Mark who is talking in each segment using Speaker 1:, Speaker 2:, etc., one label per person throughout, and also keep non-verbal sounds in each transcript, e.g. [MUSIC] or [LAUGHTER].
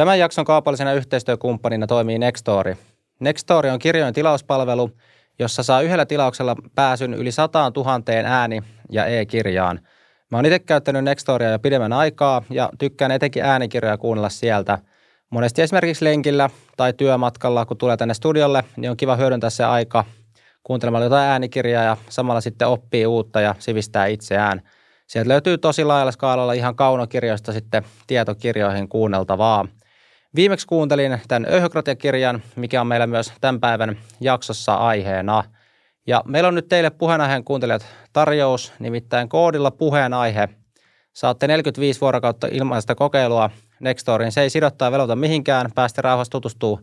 Speaker 1: Tämän jakson kaupallisena yhteistyökumppanina toimii Nextory. Nextory on kirjojen tilauspalvelu, jossa saa yhdellä tilauksella pääsyn yli 100 000 ääni- ja e-kirjaan. Mä oon itse käyttänyt Nextoria jo pidemmän aikaa ja tykkään etenkin äänikirjoja kuunnella sieltä. Monesti esimerkiksi lenkillä tai työmatkalla, kun tulee tänne studiolle, niin on kiva hyödyntää se aika kuuntelemalla jotain äänikirjaa ja samalla sitten oppii uutta ja sivistää itseään. Sieltä löytyy tosi laajalla skaalalla ihan kaunokirjoista sitten tietokirjoihin kuunneltavaa. Viimeksi kuuntelin tämän Öhökratia-kirjan, mikä on meillä myös tämän päivän jaksossa aiheena. Ja meillä on nyt teille puheenaiheen kuuntelijat tarjous, nimittäin koodilla puheenaihe. Saatte 45 vuorokautta ilmaista kokeilua Nextorin. Se ei sidottaa velota mihinkään, päästä rauhassa tutustuu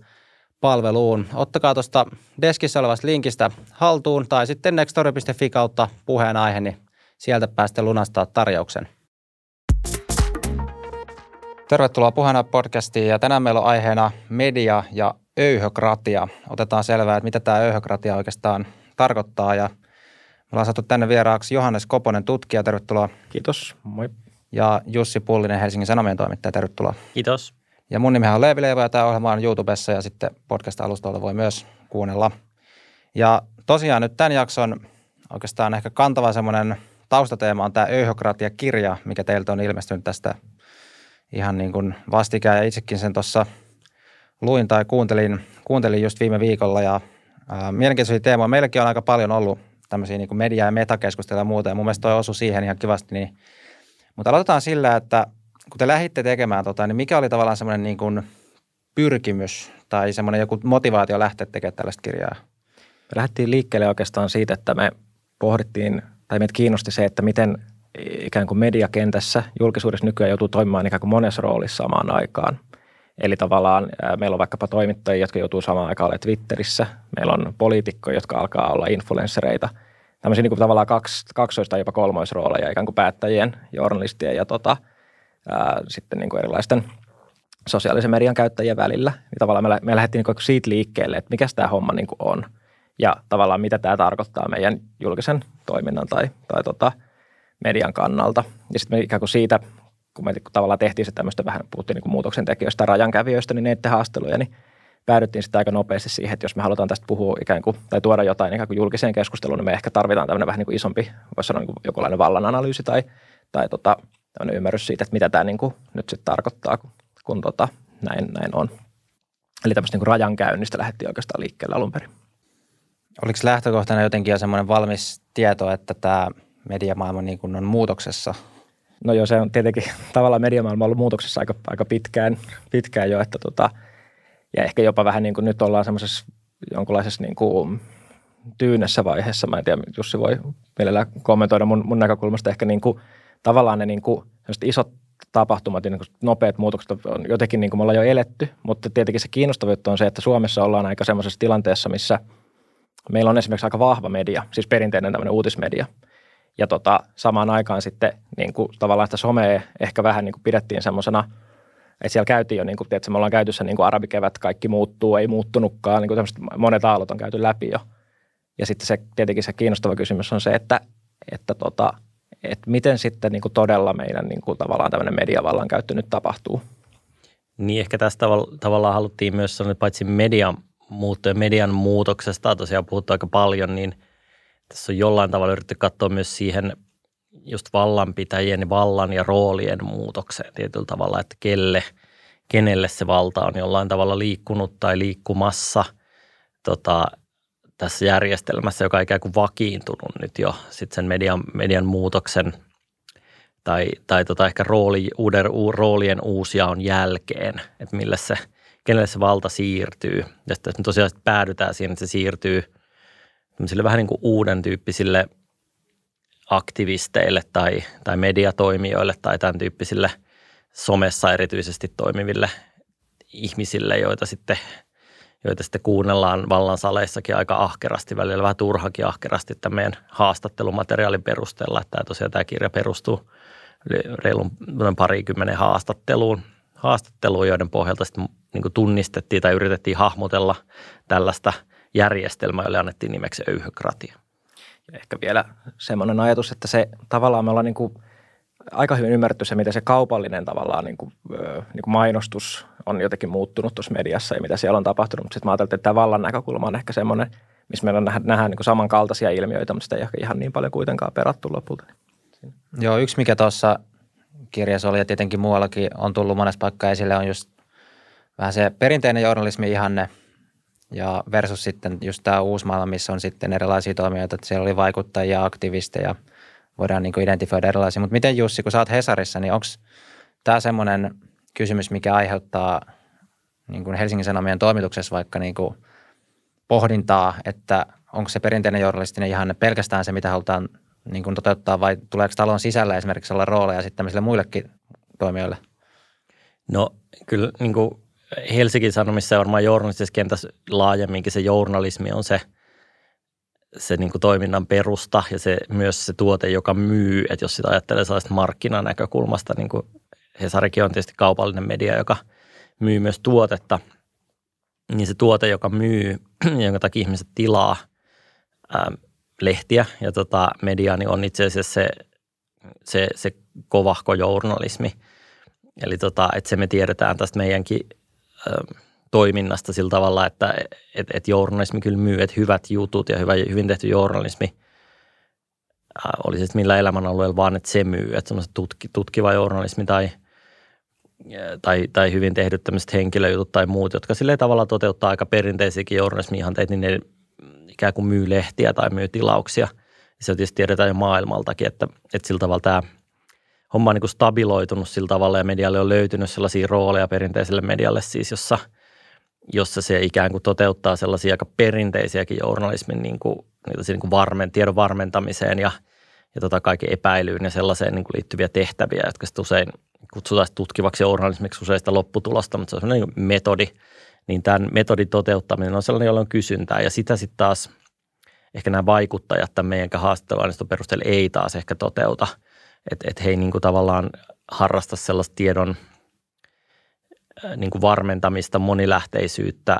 Speaker 1: palveluun. Ottakaa tuosta deskissä olevasta linkistä haltuun tai sitten nextory.fi kautta puheenaihe, niin sieltä päästä lunastaa tarjouksen. Tervetuloa puheena podcastiin ja tänään meillä on aiheena media ja öyhökratia. Otetaan selvää, että mitä tämä öyhökratia oikeastaan tarkoittaa ja me ollaan saatu tänne vieraaksi Johannes Koponen, tutkija, tervetuloa.
Speaker 2: Kiitos, moi.
Speaker 1: Ja Jussi Pullinen, Helsingin Sanomien toimittaja, tervetuloa.
Speaker 3: Kiitos.
Speaker 1: Ja mun nimi on Leevi Leivo ja tämä ohjelma on YouTubessa ja sitten podcast-alustoilta voi myös kuunnella. Ja tosiaan nyt tämän jakson oikeastaan ehkä kantava semmoinen taustateema on tämä Öyhokratia-kirja, mikä teiltä on ilmestynyt tästä ihan niin kuin vastikään. Ja itsekin sen tuossa luin tai kuuntelin, kuuntelin just viime viikolla ja ää, mielenkiintoisia teemoja. Meilläkin on aika paljon ollut tämmöisiä niin kuin media- ja metakeskusteluja ja muuta ja mun mielestä toi osui siihen ihan kivasti. Niin. Mutta aloitetaan sillä, että kun te lähditte tekemään tota, niin mikä oli tavallaan semmoinen niin kuin pyrkimys tai semmoinen joku motivaatio lähteä tekemään tällaista kirjaa?
Speaker 2: Me lähdettiin liikkeelle oikeastaan siitä, että me pohdittiin, tai meitä kiinnosti se, että miten ikään kuin mediakentässä julkisuudessa nykyään joutuu toimimaan ikään kuin monessa roolissa samaan aikaan. Eli tavallaan meillä on vaikkapa toimittajia, jotka joutuu samaan aikaan olemaan Twitterissä. Meillä on poliitikkoja, jotka alkaa olla influenssereita. Tämmöisiä niin kuin tavallaan kaksi, kaksoista tai jopa kolmoisrooleja ikään kuin päättäjien, journalistien ja tota, ää, sitten niin kuin erilaisten sosiaalisen median käyttäjien välillä. Niin tavallaan me, me lähdettiin niin siitä liikkeelle, että mikä tämä homma niin kuin on ja tavallaan mitä tämä tarkoittaa meidän julkisen toiminnan tai, tai tota, median kannalta. Ja sitten me ikään kuin siitä, kun me tavallaan tehtiin se tämmöistä vähän, puhuttiin niin kuin muutoksen tekijöistä rajankävijöistä, niin ne haasteluja, niin päädyttiin sitten aika nopeasti siihen, että jos me halutaan tästä puhua ikään kuin, tai tuoda jotain ikään kuin julkiseen keskusteluun, niin me ehkä tarvitaan tämmöinen vähän niin kuin isompi, voisi sanoa niin kuin jokinlainen vallananalyysi tai, tai tota, tämmöinen ymmärrys siitä, että mitä tämä niin kuin nyt sitten tarkoittaa, kun, kun tota, näin, näin on. Eli tämmöistä niin rajankäynnistä lähdettiin oikeastaan liikkeelle alun perin.
Speaker 1: Oliko lähtökohtana jotenkin jo semmoinen valmis tieto, että tämä mediamaailma niin kuin on muutoksessa?
Speaker 2: No joo, se on tietenkin [LAUGHS] tavallaan mediamaailma ollut muutoksessa aika, aika pitkään, pitkään jo, että tota, ja ehkä jopa vähän niin kuin nyt ollaan semmoisessa jonkunlaisessa niin kuin tyynessä vaiheessa. Mä en tiedä, Jussi voi mielellään kommentoida mun, mun näkökulmasta ehkä niin kuin, tavallaan ne niin kuin, isot tapahtumat ja niin nopeat muutokset on jotenkin niin kuin me ollaan jo eletty, mutta tietenkin se kiinnostava juttu on se, että Suomessa ollaan aika semmoisessa tilanteessa, missä meillä on esimerkiksi aika vahva media, siis perinteinen tämmöinen uutismedia. Ja tota, samaan aikaan sitten niin kuin, tavallaan sitä somea ehkä vähän niin kuin pidettiin semmoisena, että siellä käytiin jo, niin kuin, tiedätkö, me ollaan käytössä niin kuin arabikevät, kaikki muuttuu, ei muuttunutkaan, niin kuin monet aallot on käyty läpi jo. Ja sitten se tietenkin se kiinnostava kysymys on se, että, että tota, että miten sitten niin kuin todella meidän niin kuin tavallaan tämmöinen mediavallan käyttö nyt tapahtuu.
Speaker 3: Niin ehkä tästä tavallaan haluttiin myös sanoa, että paitsi median muutto ja median muutoksesta tosiaan puhuttu aika paljon, niin tässä on jollain tavalla yritetty katsoa myös siihen just vallanpitäjien vallan ja roolien muutokseen tietyllä tavalla, että kelle, kenelle se valta on jollain tavalla liikkunut tai liikkumassa tota, tässä järjestelmässä, joka on ikään kuin vakiintunut nyt jo sitten sen median, median muutoksen tai, tai tota ehkä rooli, uuden, u, roolien uusiaon jälkeen, että millä se, kenelle se valta siirtyy. Ja sitten tosiaan päädytään siihen, että se siirtyy vähän niin kuin uuden tyyppisille aktivisteille tai, tai mediatoimijoille tai tämän tyyppisille somessa erityisesti toimiville ihmisille, joita sitten – joita sitten kuunnellaan vallan saleissakin aika ahkerasti, välillä vähän turhakin ahkerasti tämän meidän haastattelumateriaalin perusteella. Tämä tosiaan tämä kirja perustuu reilun parikymmenen haastatteluun, haastatteluun, joiden pohjalta sitten niin tunnistettiin tai yritettiin hahmotella tällaista järjestelmää, jolle annettiin nimeksi öyhökratia.
Speaker 2: Ja ehkä vielä semmoinen ajatus, että se tavallaan me ollaan niin kuin aika hyvin ymmärretty se, miten se kaupallinen tavallaan niin kuin, niin kuin mainostus on jotenkin muuttunut tuossa mediassa ja mitä siellä on tapahtunut. Mutta sitten mä ajattelin, että tämä vallan näkökulma on ehkä semmoinen, missä meillä nähdään, nähdään niin kuin samankaltaisia ilmiöitä, mutta sitä ei ehkä ihan niin paljon kuitenkaan perattu lopulta.
Speaker 1: Joo, yksi mikä tuossa kirjassa oli ja tietenkin muuallakin on tullut monessa paikkaa esille on just vähän se perinteinen journalismi ihanne ja versus sitten just tämä uusi maailma, missä on sitten erilaisia toimijoita, että siellä oli vaikuttajia, aktivisteja, voidaan niin identifioida erilaisia. Mutta miten Jussi, kun sä oot Hesarissa, niin onko tämä semmoinen kysymys, mikä aiheuttaa niin kuin Helsingin Sanomien toimituksessa vaikka niin kuin pohdintaa, että onko se perinteinen journalistinen ihanne pelkästään se, mitä halutaan niin kuin toteuttaa vai tuleeko talon sisällä esimerkiksi olla rooleja sitten muillekin toimijoille?
Speaker 3: No kyllä niin kuin Helsingin Sanomissa ja varmaan journalistisessa kentässä laajemminkin se journalismi on se, se niin kuin toiminnan perusta ja se, myös se tuote, joka myy. Että jos sitä ajattelee sellaista markkinanäkökulmasta, niin kuin Hesarikin on tietysti kaupallinen media, joka myy myös tuotetta, niin se tuote, joka myy, [CLEARS THROAT] jonka takia ihmiset tilaa ää, lehtiä ja tota, media, niin on itse asiassa se, se, se kovahko journalismi. Eli tota, että se me tiedetään tästä meidänkin toiminnasta sillä tavalla, että et, et journalismi kyllä myy, että hyvät jutut ja hyvä, hyvin tehty journalismi äh, oli sitten millä elämänalueella vaan, että se myy, että semmoiset tutki, tutkiva journalismi tai, tai, tai hyvin tehdyt tämmöiset henkilöjutut tai muut, jotka sillä tavalla toteuttaa aika perinteisiäkin journalismi-ihanteita, niin ne ikään kuin myy lehtiä tai myy tilauksia. Se tietysti tiedetään jo maailmaltakin, että, että sillä tavalla tämä homma on niin kuin stabiloitunut sillä tavalla ja medialle on löytynyt sellaisia rooleja perinteiselle medialle siis, jossa, jossa se ikään kuin toteuttaa sellaisia aika perinteisiäkin journalismin niin kuin, niin kuin varmen, tiedon varmentamiseen ja, ja tota kaiken epäilyyn ja sellaiseen niin kuin liittyviä tehtäviä, jotka sitten usein kutsutaan tutkivaksi journalismiksi usein sitä lopputulosta, mutta se on sellainen metodi. Niin tämän metodin toteuttaminen on sellainen, jolla on kysyntää ja sitä sitten taas ehkä nämä vaikuttajat tämän meidän haastatteluaineiston perusteella ei taas ehkä toteuta – että et he ei niin kuin tavallaan harrasta sellaista tiedon niin kuin varmentamista, monilähteisyyttä,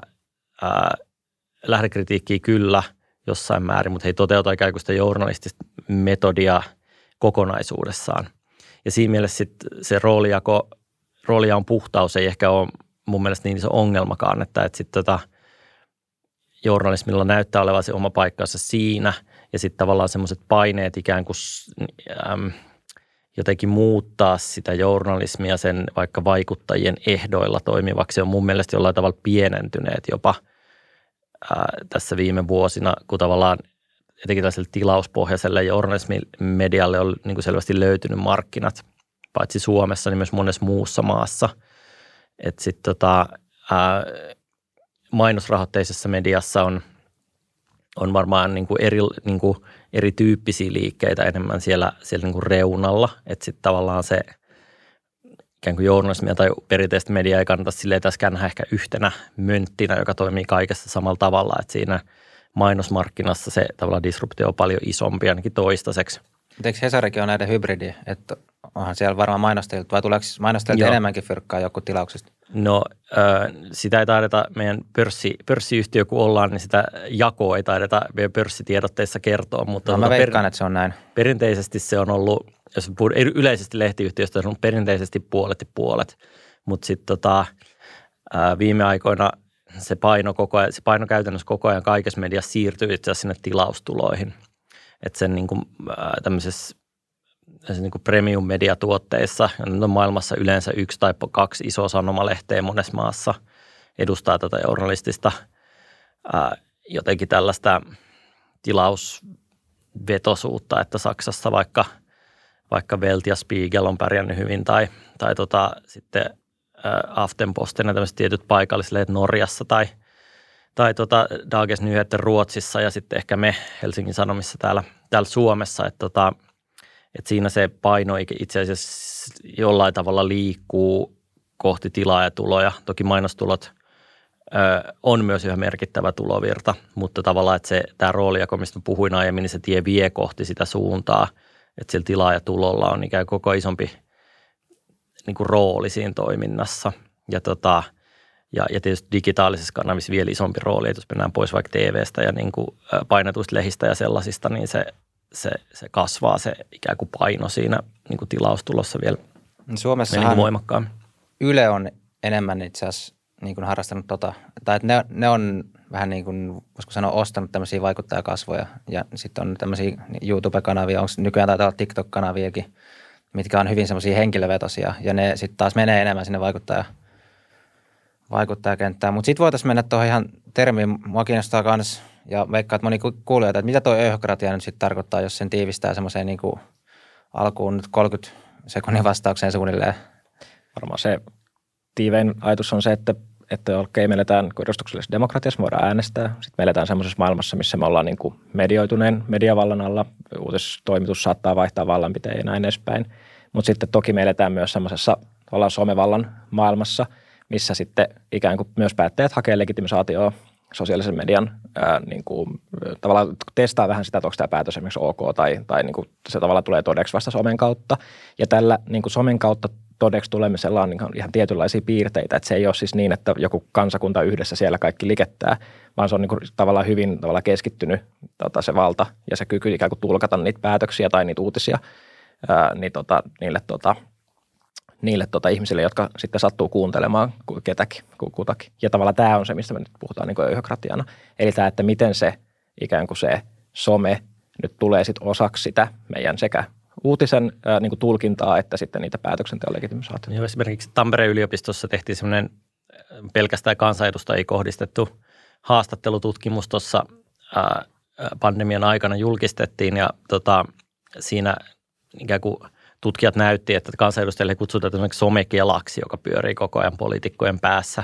Speaker 3: ää, lähdekritiikkiä kyllä jossain määrin, mutta he ei toteuta ikään kuin sitä journalistista metodia kokonaisuudessaan. Ja siinä mielessä sit se roolijako, roolia on puhtaus ei ehkä ole mun mielestä niin iso ongelmakaan, että, että sitten tota, journalismilla näyttää olevan se oma paikkansa siinä ja sitten tavallaan semmoiset paineet ikään kuin äm, jotenkin muuttaa sitä journalismia sen vaikka vaikuttajien ehdoilla toimivaksi on mun mielestä jollain tavalla pienentyneet jopa ää, tässä viime vuosina, kun tavallaan etenkin tällaiselle tilauspohjaiselle journalismimedialle on niin kuin selvästi löytynyt markkinat, paitsi Suomessa, niin myös monessa muussa maassa. Että sitten tota, ää, mainosrahoitteisessa mediassa on, on varmaan niin kuin eri, niin kuin – erityyppisiä liikkeitä enemmän siellä, siellä niin kuin reunalla, että sitten tavallaan se ikään kuin journalismia tai perinteistä mediaa ei kannata silleen nähdä ehkä yhtenä mönttinä, joka toimii kaikessa samalla tavalla, että siinä mainosmarkkinassa se tavallaan disruptio on paljon isompi ainakin toistaiseksi.
Speaker 1: Eikö Hesarikin on näiden hybridi, että onhan siellä varmaan mainostajilta vai tuleeko mainostajilta enemmänkin fyrkkaa joku tilauksesta?
Speaker 3: No sitä ei taideta meidän pörssi, pörssiyhtiö kun ollaan, niin sitä jakoa ei taideta meidän pörssitiedotteissa kertoa.
Speaker 1: Mutta no, mä tuota, veikkaan, per, että se on näin.
Speaker 3: Perinteisesti se on ollut, jos yleisesti lehtiyhtiöstä, se on perinteisesti puolet ja puolet. Mutta sitten tota, viime aikoina se paino, koko ajan, se paino käytännössä koko ajan kaikessa mediassa siirtyy itse asiassa sinne tilaustuloihin. Että sen niin kuin, tämmöisessä niin kuin premium-mediatuotteissa, on maailmassa yleensä yksi tai kaksi isoa sanomalehteä monessa maassa edustaa tätä journalistista. Ää, jotenkin tällaista tilausvetosuutta, että Saksassa vaikka, vaikka Welt ja Spiegel on pärjännyt hyvin tai, tai tota, sitten Aftenposten ja tämmöiset tietyt paikallislehdet Norjassa tai, tai tota Dages Nyheter Ruotsissa ja sitten ehkä me Helsingin Sanomissa täällä, täällä Suomessa, että tota, – että siinä se paino itse asiassa jollain tavalla liikkuu kohti tilaajatuloja. Toki mainostulot ö, on myös yhä merkittävä tulovirta, mutta tavallaan, että se, tämä roolijako, mistä puhuin aiemmin, niin se tie vie kohti sitä suuntaa, että sillä tilaajatulolla on ikään koko isompi niin kuin rooli siinä toiminnassa. Ja, tota, ja, ja tietysti digitaalisessa kanavissa vielä isompi rooli, että jos mennään pois vaikka TVstä ja niin kuin painatuista lehistä ja sellaisista, niin se se, se kasvaa se ikään kuin paino siinä niin kuin tilaustulossa vielä
Speaker 1: Suomessa
Speaker 3: niin voimakkaammin.
Speaker 1: Yle on enemmän itse asiassa niin kuin harrastanut tota, tai että ne, ne on vähän niin kuin, voisiko sanoa, ostanut tämmöisiä vaikuttajakasvoja ja sitten on tämmöisiä YouTube-kanavia, onko nykyään taitaa olla TikTok-kanaviakin, mitkä on hyvin semmoisia henkilövetosia ja ne sitten taas menee enemmän sinne vaikuttaja, vaikuttajakenttään. Mutta sitten voitaisiin mennä tuohon ihan termiin, mua kiinnostaa myös ja veikkaa, että moni kuulijoita, että mitä tuo öyhokratia nyt sitten tarkoittaa, jos sen tiivistää semmoiseen niin alkuun nyt 30 sekunnin vastaukseen suunnilleen.
Speaker 2: Varmaan se tiivein ajatus on se, että että okei, me eletään edustuksellisessa demokratiassa, me voidaan äänestää. Sitten me eletään semmoisessa maailmassa, missä me ollaan niin kuin medioituneen mediavallan alla. Uutistoimitus saattaa vaihtaa vallanpiteen ja näin edespäin. Mutta sitten toki me eletään myös semmoisessa ollaan somevallan maailmassa, missä sitten ikään kuin myös päättäjät hakee legitimisaatioa sosiaalisen median ää, niin kuin, tavallaan testaa vähän sitä, että onko tämä päätös esimerkiksi ok tai, tai niin kuin se tavallaan tulee todeksi vasta somen kautta. Ja tällä niin kuin somen kautta todeksi tulemisella on ihan tietynlaisia piirteitä, että se ei ole siis niin, että joku kansakunta yhdessä siellä kaikki likettää, vaan se on niin kuin tavallaan hyvin tavallaan keskittynyt tota, se valta ja se kyky ikään kuin tulkata niitä päätöksiä tai niitä uutisia ää, niin tota, niille, tota, niille tota, ihmisille, jotka sitten sattuu kuuntelemaan ketäkin, kutakin. Ja tavallaan tämä on se, mistä me nyt puhutaan niin öyhokratiana. Eli tämä, että miten se ikään kuin se some nyt tulee sitten osaksi sitä meidän sekä uutisen ää, niin kuin tulkintaa, että sitten niitä päätöksenteon legitimisaatioita.
Speaker 3: Joo, esimerkiksi Tampereen yliopistossa tehtiin semmoinen pelkästään kansanedustajia kohdistettu haastattelututkimus tuossa pandemian aikana julkistettiin ja tota, siinä ikään kuin tutkijat näytti, että kansanedustajille kutsutaan esimerkiksi somekelaksi, joka pyörii koko ajan poliitikkojen päässä.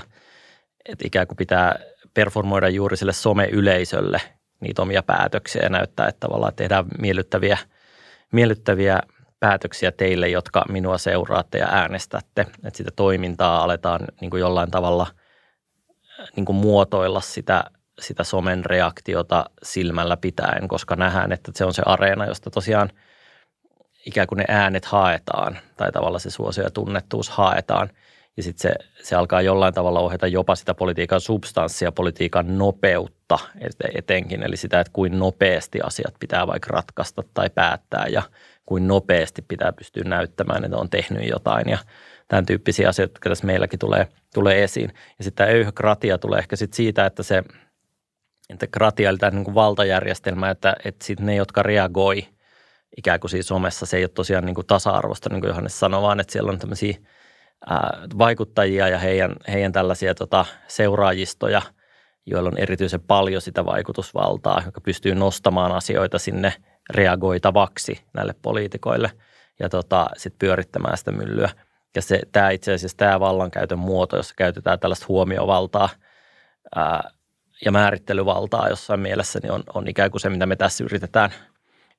Speaker 3: Että ikään kuin pitää performoida juuri sille someyleisölle niitä omia päätöksiä ja näyttää, että tavallaan tehdään miellyttäviä – miellyttäviä päätöksiä teille, jotka minua seuraatte ja äänestätte. Että sitä toimintaa aletaan niin kuin jollain tavalla niin kuin muotoilla sitä, sitä somen reaktiota silmällä pitäen, koska nähdään, että se on se areena, josta tosiaan ikään kuin ne äänet haetaan tai tavallaan se suosio ja tunnettuus haetaan. Ja sitten se, se alkaa jollain tavalla ohjata jopa sitä politiikan substanssia, politiikan nopeutta etenkin. Eli sitä, että kuin nopeasti asiat pitää vaikka ratkaista tai päättää ja kuin nopeasti pitää pystyä näyttämään, että on tehnyt jotain. Ja tämän tyyppisiä asioita, jotka tässä meilläkin tulee, tulee esiin. Ja sitten tämä öyhkratia tulee ehkä sit siitä, että se että kratia eli tämä niin valtajärjestelmä, että, että sitten ne, jotka reagoi ikään kuin siinä somessa, se ei ole tosiaan niin kuin tasa-arvosta, niin kuin Johannes sanoi, vaan että siellä on tämmöisiä – vaikuttajia ja heidän, heidän tällaisia tota, seuraajistoja, joilla on erityisen paljon sitä vaikutusvaltaa, joka pystyy nostamaan asioita sinne reagoitavaksi näille poliitikoille ja tota, sitten pyörittämään sitä myllyä. Ja se, tämä itse asiassa tämä vallankäytön muoto, jossa käytetään tällaista huomiovaltaa ää, ja määrittelyvaltaa jossain mielessä, niin on, on ikään kuin se, mitä me tässä yritetään –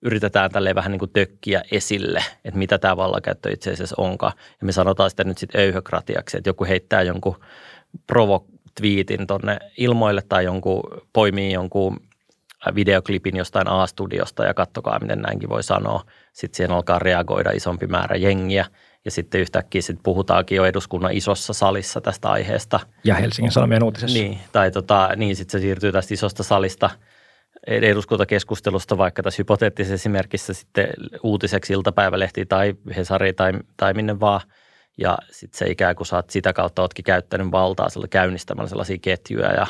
Speaker 3: yritetään tälle vähän niin kuin tökkiä esille, että mitä tämä vallankäyttö itse asiassa onkaan. Ja me sanotaan sitä nyt sitten öyhökratiaksi, että joku heittää jonkun provo-twiitin tonne ilmoille tai jonkun, poimii jonkun videoklipin jostain A-studiosta ja kattokaa, miten näinkin voi sanoa. Sitten siihen alkaa reagoida isompi määrä jengiä ja sitten yhtäkkiä sit puhutaankin jo eduskunnan isossa salissa tästä aiheesta.
Speaker 2: Ja Helsingin Sanomien uutisessa.
Speaker 3: Niin, tai tota, niin sitten se siirtyy tästä isosta salista – eduskuntakeskustelusta vaikka tässä hypoteettisessa esimerkissä sitten uutiseksi iltapäivälehti tai Hesari tai, tai minne vaan. Ja sitten se ikään kuin saat sitä kautta ootkin käyttänyt valtaa sillä käynnistämällä sellaisia ketjuja ja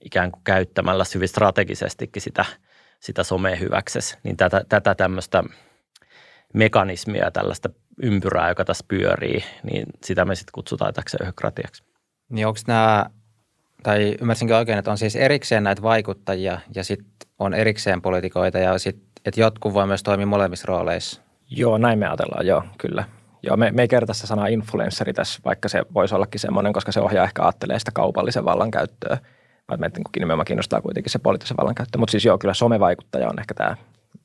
Speaker 3: ikään kuin käyttämällä hyvin strategisestikin sitä, sitä somea hyväksesi. Niin tätä, tätä tämmöistä mekanismia, tällaista ympyrää, joka tässä pyörii, niin sitä me sitten kutsutaan täksi öhkratiaksi.
Speaker 1: Niin onko nämä tai ymmärsinkö oikein, että on siis erikseen näitä vaikuttajia ja sitten on erikseen poliitikoita ja sitten, että jotkut voi myös toimia molemmissa rooleissa?
Speaker 2: Joo, näin me ajatellaan, joo, kyllä. Joo, me, me ei kertaa sitä sanaa influenssari tässä, vaikka se voisi ollakin semmoinen, koska se ohjaa ehkä ajattelee sitä kaupallisen vallankäyttöä. Meitä nimenomaan kiinnostaa kuitenkin se poliittisen vallankäyttö. Mutta siis joo, kyllä somevaikuttaja on ehkä tämä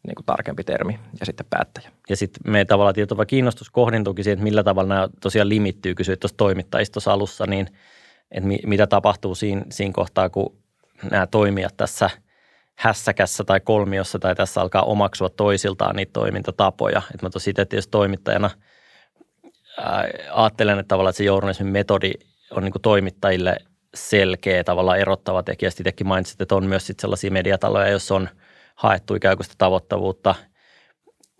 Speaker 2: niin kuin tarkempi termi ja sitten päättäjä.
Speaker 3: Ja sitten me tavallaan tietysti kiinnostus kohdentuukin siihen, että millä tavalla nämä tosiaan limittyy, kysyit tuossa toimittajistossa alussa, niin – että mi, mitä tapahtuu siinä, siinä kohtaa, kun nämä toimijat tässä hässäkässä tai kolmiossa tai tässä alkaa omaksua toisiltaan niitä toimintatapoja. Että mä tosi itse tietysti toimittajana ää, ajattelen, että tavallaan että se journalismin metodi on niin toimittajille selkeä tavallaan erottava tekijä. Sitten mainitsit, että on myös sit sellaisia mediataloja, jos on haettu ikään kuin sitä tavoittavuutta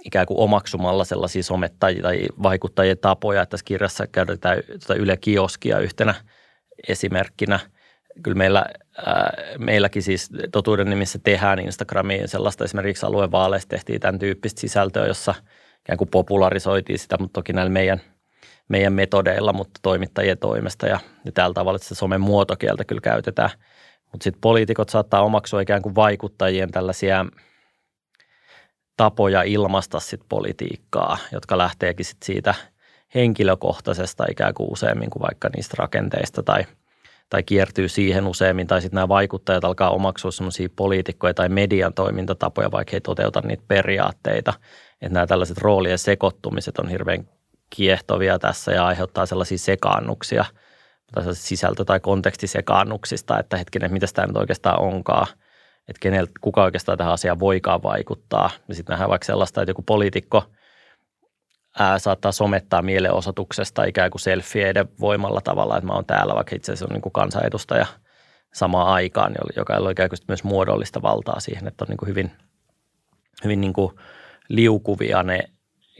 Speaker 3: ikään kuin omaksumalla sellaisia somettajia tai vaikuttajien tapoja. Tässä kirjassa käytetään tuota Yle Kioskia yhtenä esimerkkinä. Kyllä meillä, ää, meilläkin siis totuuden nimissä tehdään Instagramiin sellaista esimerkiksi aluevaaleista tehtiin tämän tyyppistä sisältöä, jossa ikään kuin popularisoitiin sitä, mutta toki näillä meidän – meidän metodeilla, mutta toimittajien toimesta ja, ja tällä tavalla sitä somen muotokieltä kyllä käytetään. Mutta sitten poliitikot saattaa omaksua ikään kuin vaikuttajien tällaisia tapoja ilmaista sit politiikkaa, jotka lähteekin sit siitä henkilökohtaisesta ikään kuin useammin kuin vaikka niistä rakenteista tai, tai kiertyy siihen useammin. Tai sitten nämä vaikuttajat alkaa omaksua sellaisia poliitikkoja tai median toimintatapoja, vaikka he toteuta niitä periaatteita. Että nämä tällaiset roolien sekoittumiset on hirveän kiehtovia tässä ja aiheuttaa sellaisia sekaannuksia tai sisältö- tai kontekstisekaannuksista, että hetkinen, mitä tämä nyt oikeastaan onkaan, että keneltä, kuka oikeastaan tähän asiaan voikaan vaikuttaa. Ja sitten nähdään vaikka sellaista, että joku poliitikko ää, saattaa somettaa mielenosoituksesta ikään kuin selfieiden voimalla tavalla, että mä oon täällä, vaikka itse asiassa on niin kuin kansanedustaja samaan aikaan, joka on ikään kuin myös muodollista valtaa siihen, että on niin kuin hyvin, hyvin niin kuin liukuvia ne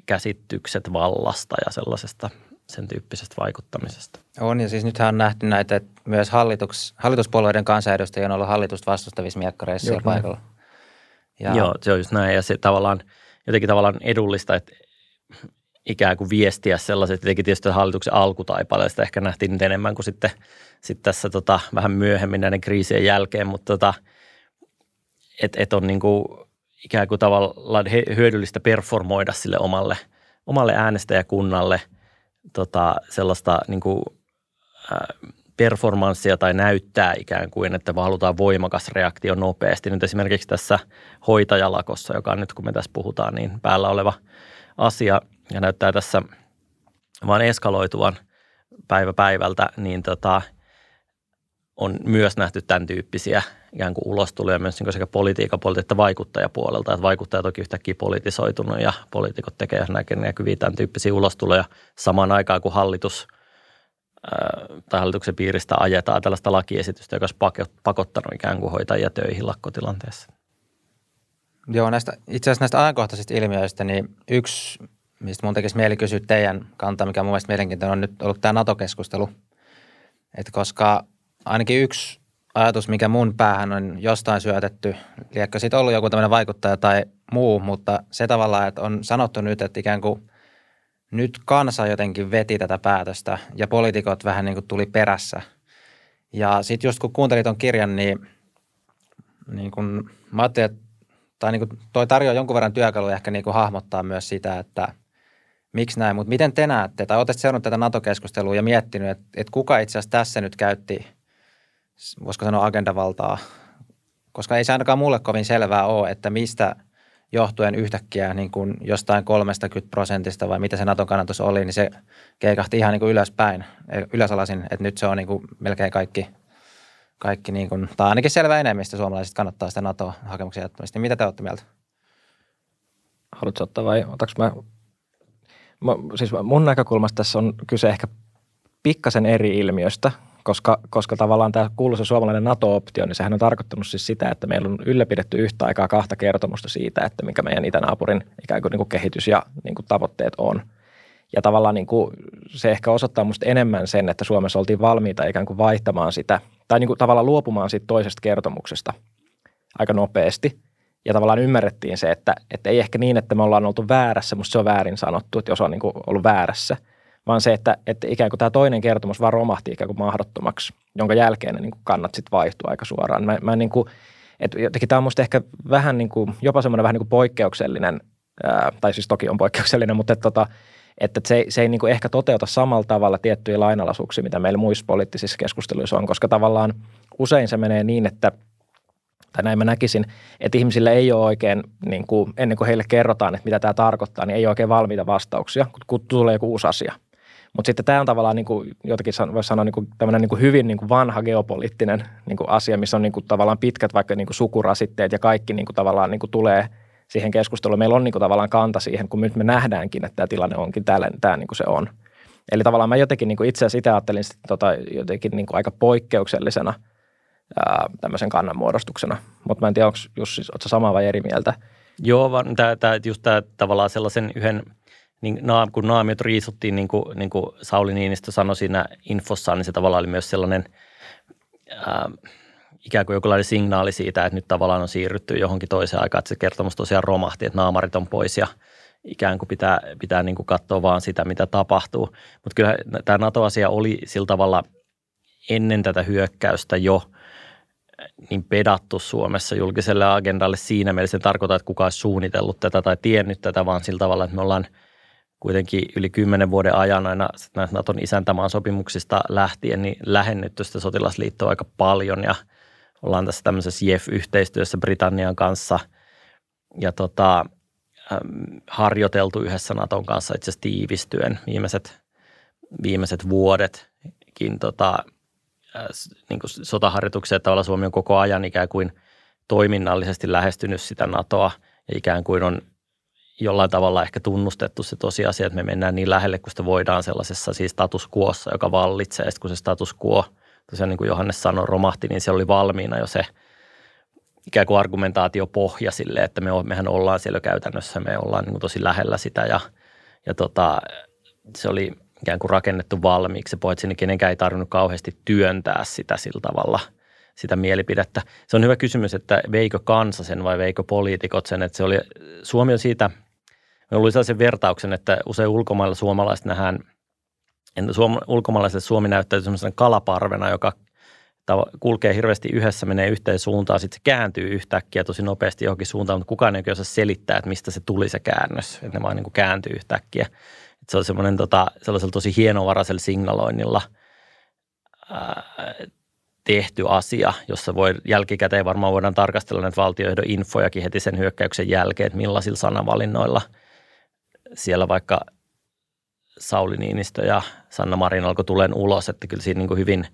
Speaker 3: käsitykset vallasta ja sellaisesta sen tyyppisestä vaikuttamisesta.
Speaker 1: On ja siis nythän on nähty näitä, että myös hallitus, hallituspuolueiden kansanedustajia on ollut hallitusta vastustavissa miekkareissa siellä paikalla.
Speaker 3: Ja... Joo, se on just näin ja se tavallaan jotenkin tavallaan edullista, että ikään kuin viestiä sellaiset, tietenkin tietysti hallituksen alkutaipaleesta ehkä nähtiin nyt enemmän kuin sitten, sitten tässä tota, vähän myöhemmin näiden kriisien jälkeen, mutta tota, että et on niin kuin ikään kuin tavallaan hyödyllistä performoida sille omalle, omalle äänestäjäkunnalle tota, sellaista niin kuin, äh, performanssia tai näyttää ikään kuin, että halutaan voimakas reaktio nopeasti. Nyt esimerkiksi tässä hoitajalakossa, joka on nyt kun me tässä puhutaan, niin päällä oleva asia ja näyttää tässä vaan eskaloituvan päivä päivältä, niin tota, on myös nähty tämän tyyppisiä ikään kuin ulostuloja myös niin sekä politiikan puolelta että vaikuttajapuolelta. Että vaikuttajat toki yhtäkkiä politisoitunut ja poliitikot tekee näkyviä tämän tyyppisiä ulostuloja samaan aikaan, kuin hallitus tai hallituksen piiristä ajetaan tällaista lakiesitystä, joka olisi pakottanut ikään kuin hoitajia töihin lakkotilanteessa.
Speaker 1: Joo, näistä, itse asiassa näistä ajankohtaisista ilmiöistä, niin yksi, mistä mun tekisi mieli kysyä teidän kantaa, mikä on mun mielestä mielenkiintoinen, on nyt ollut tämä NATO-keskustelu. Että koska ainakin yksi ajatus, mikä mun päähän on jostain syötetty, liekö siitä ollut joku tämmöinen vaikuttaja tai muu, mutta se tavallaan, että on sanottu nyt, että ikään kuin nyt kansa jotenkin veti tätä päätöstä ja poliitikot vähän niin kuin tuli perässä. Ja sitten just kun kuuntelit ton kirjan, niin, niin kun mä ajattelin, että tai niin kuin toi tarjoaa jonkun verran työkaluja ehkä niin kuin hahmottaa myös sitä, että miksi näin, mutta miten te näette, tai olette seurannut tätä NATO-keskustelua ja miettinyt, että, että kuka itse asiassa tässä nyt käytti – voisiko sanoa agendavaltaa, koska ei se ainakaan mulle kovin selvää ole, että mistä johtuen yhtäkkiä niin kuin jostain 30 prosentista vai mitä se Naton kannatus oli, niin se keikahti ihan niin kuin ylöspäin, ylösalasin, että nyt se on niin kuin melkein kaikki, kaikki niin kuin, tai ainakin selvä enemmistö suomalaisista kannattaa sitä NATO-hakemuksen jättämistä. Mitä te olette mieltä?
Speaker 2: Haluatko ottaa vai otaks mä? Siis mun näkökulmasta tässä on kyse ehkä pikkasen eri ilmiöstä, koska, koska tavallaan tämä kuuluisa suomalainen NATO-optio, niin sehän on tarkoittanut siis sitä, että meillä on ylläpidetty yhtä aikaa kahta kertomusta siitä, että mikä meidän itänaapurin ikään kuin, niin kuin kehitys ja niin kuin tavoitteet on. Ja tavallaan niin kuin se ehkä osoittaa minusta enemmän sen, että Suomessa oltiin valmiita ikään kuin vaihtamaan sitä, tai niin kuin tavallaan luopumaan siitä toisesta kertomuksesta aika nopeasti. Ja tavallaan ymmärrettiin se, että, että ei ehkä niin, että me ollaan oltu väärässä, musta se on väärin sanottu, että jos on niin kuin ollut väärässä – vaan se, että, että ikään kuin tämä toinen kertomus vaan romahti ikään kuin mahdottomaksi, jonka jälkeen ne niin kuin kannat sitten vaihtua aika suoraan. Mä, mä niin kuin, että jotenkin tämä on musta ehkä vähän niin kuin, jopa semmoinen vähän niin kuin poikkeuksellinen, ää, tai siis toki on poikkeuksellinen, mutta että, tota, että se, se ei niin kuin ehkä toteuta samalla tavalla tiettyjä lainalaisuuksia, mitä meillä muissa poliittisissa keskusteluissa on, koska tavallaan usein se menee niin, että tai näin mä näkisin, että ihmisille ei ole oikein, niin kuin, ennen kuin heille kerrotaan, että mitä tämä tarkoittaa, niin ei ole oikein valmiita vastauksia, kun tulee joku uusi asia. Mutta sitten tämä on tavallaan niin kuin, jotakin voisi sanoa niin kuin, tämmöinen niin kuin hyvin niin kuin vanha geopoliittinen niin kuin asia, missä on niin kuin, tavallaan pitkät vaikka niin kuin sukurasitteet ja kaikki niin kuin, tavallaan niin kuin, tulee siihen keskusteluun. Meillä on niin kuin, tavallaan kanta siihen, kun nyt me nähdäänkin, että tämä tilanne onkin täällä, tämä niin kuin se on. Eli tavallaan mä jotenkin niin kuin itse asiassa itse ajattelin sitä, tota, jotenkin niin kuin aika poikkeuksellisena ää, tämmöisen kannanmuodostuksena. Mutta mä en tiedä, onko Jussi, oletko samaa vai eri mieltä?
Speaker 3: Joo, vaan tämä, tämä, just tämä tavallaan sellaisen yhden, niin kun naamiot riisuttiin, niin kuin, niin kuin Sauli Niinistö sanoi siinä infossaan, niin se tavallaan oli myös sellainen ää, ikään kuin jokinlainen signaali siitä, että nyt tavallaan on siirrytty johonkin toiseen aikaan, että se kertomus tosiaan romahti, että naamarit on pois ja ikään kuin pitää, pitää niin kuin katsoa vaan sitä, mitä tapahtuu. Mutta kyllä tämä NATO-asia oli sillä tavalla ennen tätä hyökkäystä jo – niin pedattu Suomessa julkiselle agendalle siinä mielessä. Se tarkoittaa, että kukaan olisi suunnitellut tätä tai tiennyt tätä, vaan sillä tavalla, että me ollaan kuitenkin yli kymmenen vuoden ajan aina näistä Naton isäntämaan sopimuksista lähtien niin lähennytty sitä sotilasliittoa aika paljon ja ollaan tässä tämmöisessä JEF-yhteistyössä Britannian kanssa ja tota, harjoiteltu yhdessä Naton kanssa itse asiassa tiivistyen viimeiset, viimeiset vuodetkin tota, niin kuin sotaharjoituksia, että tavallaan Suomi on koko ajan ikään kuin toiminnallisesti lähestynyt sitä NATOa ja ikään kuin on jollain tavalla ehkä tunnustettu se tosiasia, että me mennään niin lähelle, kun sitä voidaan sellaisessa siis status quossa, joka vallitsee. Sitten kun se status quo, tosiaan niin kuin Johannes sanoi, romahti, niin se oli valmiina jo se ikään kuin argumentaatio pohja sille, että me, mehän ollaan siellä käytännössä, me ollaan niin kuin tosi lähellä sitä ja, ja tota, se oli ikään kuin rakennettu valmiiksi. Se niin kenenkään ei tarvinnut kauheasti työntää sitä sillä tavalla, sitä mielipidettä. Se on hyvä kysymys, että veikö kansa sen vai veikö poliitikot sen, että se oli, Suomi on siitä, me oli sellaisen vertauksen, että usein ulkomailla suomalaiset nähdään, suom, ulkomaalaisille Suomi näyttäytyy sellaisena kalaparvena, joka kulkee hirveästi yhdessä, menee yhteen suuntaan, sitten se kääntyy yhtäkkiä tosi nopeasti johonkin suuntaan, mutta kukaan ei osaa selittää, että mistä se tuli se käännös, että ne vaan niin kuin kääntyy yhtäkkiä se on semmoinen tota, sellaisella tosi hienovaraisella signaloinnilla ää, tehty asia, jossa voi jälkikäteen varmaan voidaan tarkastella näitä valtioiden infojakin heti sen hyökkäyksen jälkeen, että millaisilla sanavalinnoilla siellä vaikka Sauli Niinistö ja Sanna Marin alkoi tulen ulos, että kyllä siinä niin kuin hyvin,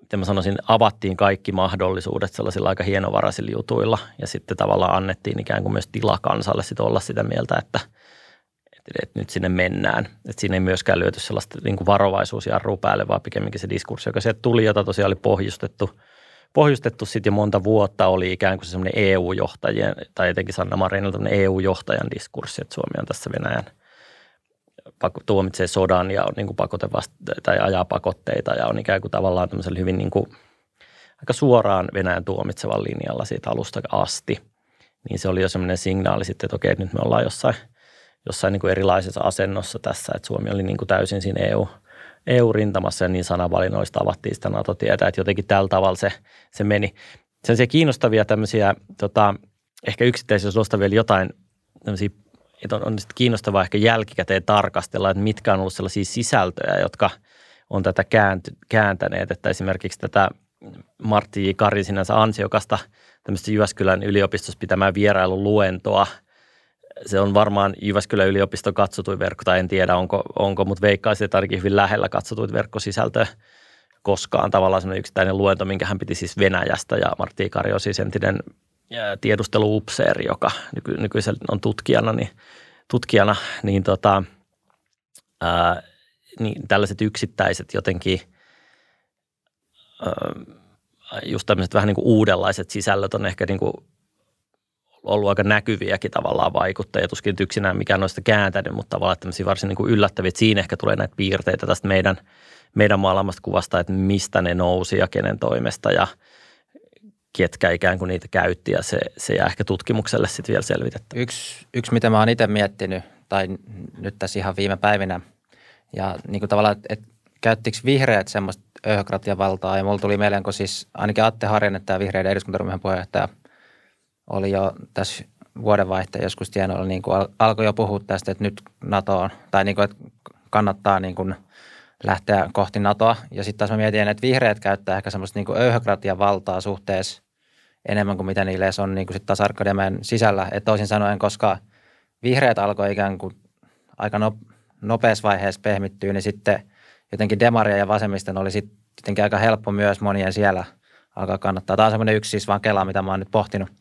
Speaker 3: miten mä sanoisin, avattiin kaikki mahdollisuudet sellaisilla aika hienovaraisilla jutuilla. Ja sitten tavallaan annettiin ikään kuin myös tila kansalle sit olla sitä mieltä, että – että nyt sinne mennään. Että siinä ei myöskään lyöty sellaista niin kuin varovaisuusjarrua päälle, vaan pikemminkin se diskurssi, joka sieltä tuli, jota tosiaan oli pohjustettu, pohjustettu sitten jo monta vuotta, oli ikään kuin semmoinen EU-johtajien, tai etenkin Sanna Marinilta EU-johtajan diskurssi, että Suomi on tässä Venäjän tuomitsee sodan ja on niin kuin pakote vasta, tai ajaa pakotteita ja on ikään kuin tavallaan tämmöisellä hyvin niin kuin, aika suoraan Venäjän tuomitsevan linjalla siitä alusta asti. Niin se oli jo semmoinen signaali sitten, että okei, nyt me ollaan jossain – jossain niin kuin erilaisessa asennossa tässä, että Suomi oli niin kuin täysin siinä EU, EU-rintamassa ja niin sanavalinnoista avattiin sitä NATO-tietä, että jotenkin tällä tavalla se, se meni. Sen se kiinnostavia tämmöisiä, tota, ehkä yksittäisiä, jos nostaa vielä jotain tämmöisiä, että on, on kiinnostavaa ehkä jälkikäteen tarkastella, että mitkä on ollut sellaisia sisältöjä, jotka on tätä käänty, kääntäneet, että esimerkiksi tätä Martti J. Karin sinänsä ansiokasta tämmöistä Jyväskylän yliopistossa pitämään vierailun luentoa – se on varmaan Jyväskylän yliopiston katsotuin verkko, tai en tiedä onko, onko mutta veikkaisin, että ainakin hyvin lähellä katsotuin verkkosisältöä koskaan tavallaan sellainen yksittäinen luento, minkä hän piti siis Venäjästä ja Martti Kari on siis entinen tiedusteluupseeri, joka nyky, nykyisellä on tutkijana, niin, tutkijana, niin, tota, ää, niin tällaiset yksittäiset jotenkin ää, just tämmöiset vähän niin kuin uudenlaiset sisällöt on ehkä niin kuin ollut aika näkyviäkin tavallaan vaikuttajia. Tuskin yksinään mikään noista kääntänyt, mutta tavallaan tämmöisiä varsin niin kuin yllättäviä. Että siinä ehkä tulee näitä piirteitä tästä meidän, meidän maailmasta kuvasta, että mistä ne nousi ja kenen toimesta ja ketkä ikään kuin niitä käytti ja se, se jää ehkä tutkimukselle sitten vielä selvitettä.
Speaker 1: Yksi, yksi, mitä mä oon itse miettinyt, tai nyt tässä ihan viime päivinä, ja niin kuin tavallaan, että käyttikö vihreät semmoista valtaa, ja mulla tuli mieleen, kun siis ainakin Atte Harjanne, tämä vihreiden eduskuntaryhmän puheenjohtaja – oli jo tässä vuodenvaihteen joskus tienoilla niin kuin alkoi jo puhua tästä, että nyt NATOon, tai niin kuin, että kannattaa niin kuin lähteä kohti NATOa. Ja sitten taas mä mietin, että vihreät käyttää ehkä semmoista niin kuin öyhökratian valtaa suhteessa enemmän kuin mitä niille on niin kuin sit taas Arkadiamäen sisällä. Että toisin sanoen, koska vihreät alkoi ikään kuin aika no, nopeassa vaiheessa pehmittyä, niin sitten jotenkin demaria ja vasemmisten oli sitten jotenkin aika helppo myös monien siellä alkaa kannattaa. Tämä on semmoinen yksi siis vaan kela, mitä mä oon nyt pohtinut –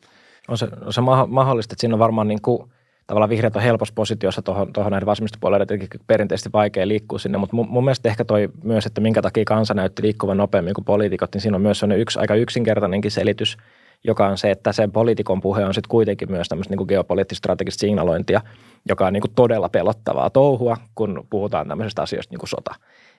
Speaker 2: on se, on se mahdollista, että siinä on varmaan niin kuin tavallaan vihreät on helpossa positiossa tuohon, tuohon näiden vasemmistopuolueiden perinteisesti vaikea liikkua sinne, mutta mun, mun mielestä ehkä toi myös, että minkä takia kansa näytti liikkuvan nopeammin kuin poliitikot, niin siinä on myös yksi aika yksinkertainenkin selitys, joka on se, että sen poliitikon puhe on sitten kuitenkin myös tämmöistä niin geopoliittista strategista signalointia, joka on niin kuin todella pelottavaa touhua, kun puhutaan tämmöisestä asioista niin kuin sota.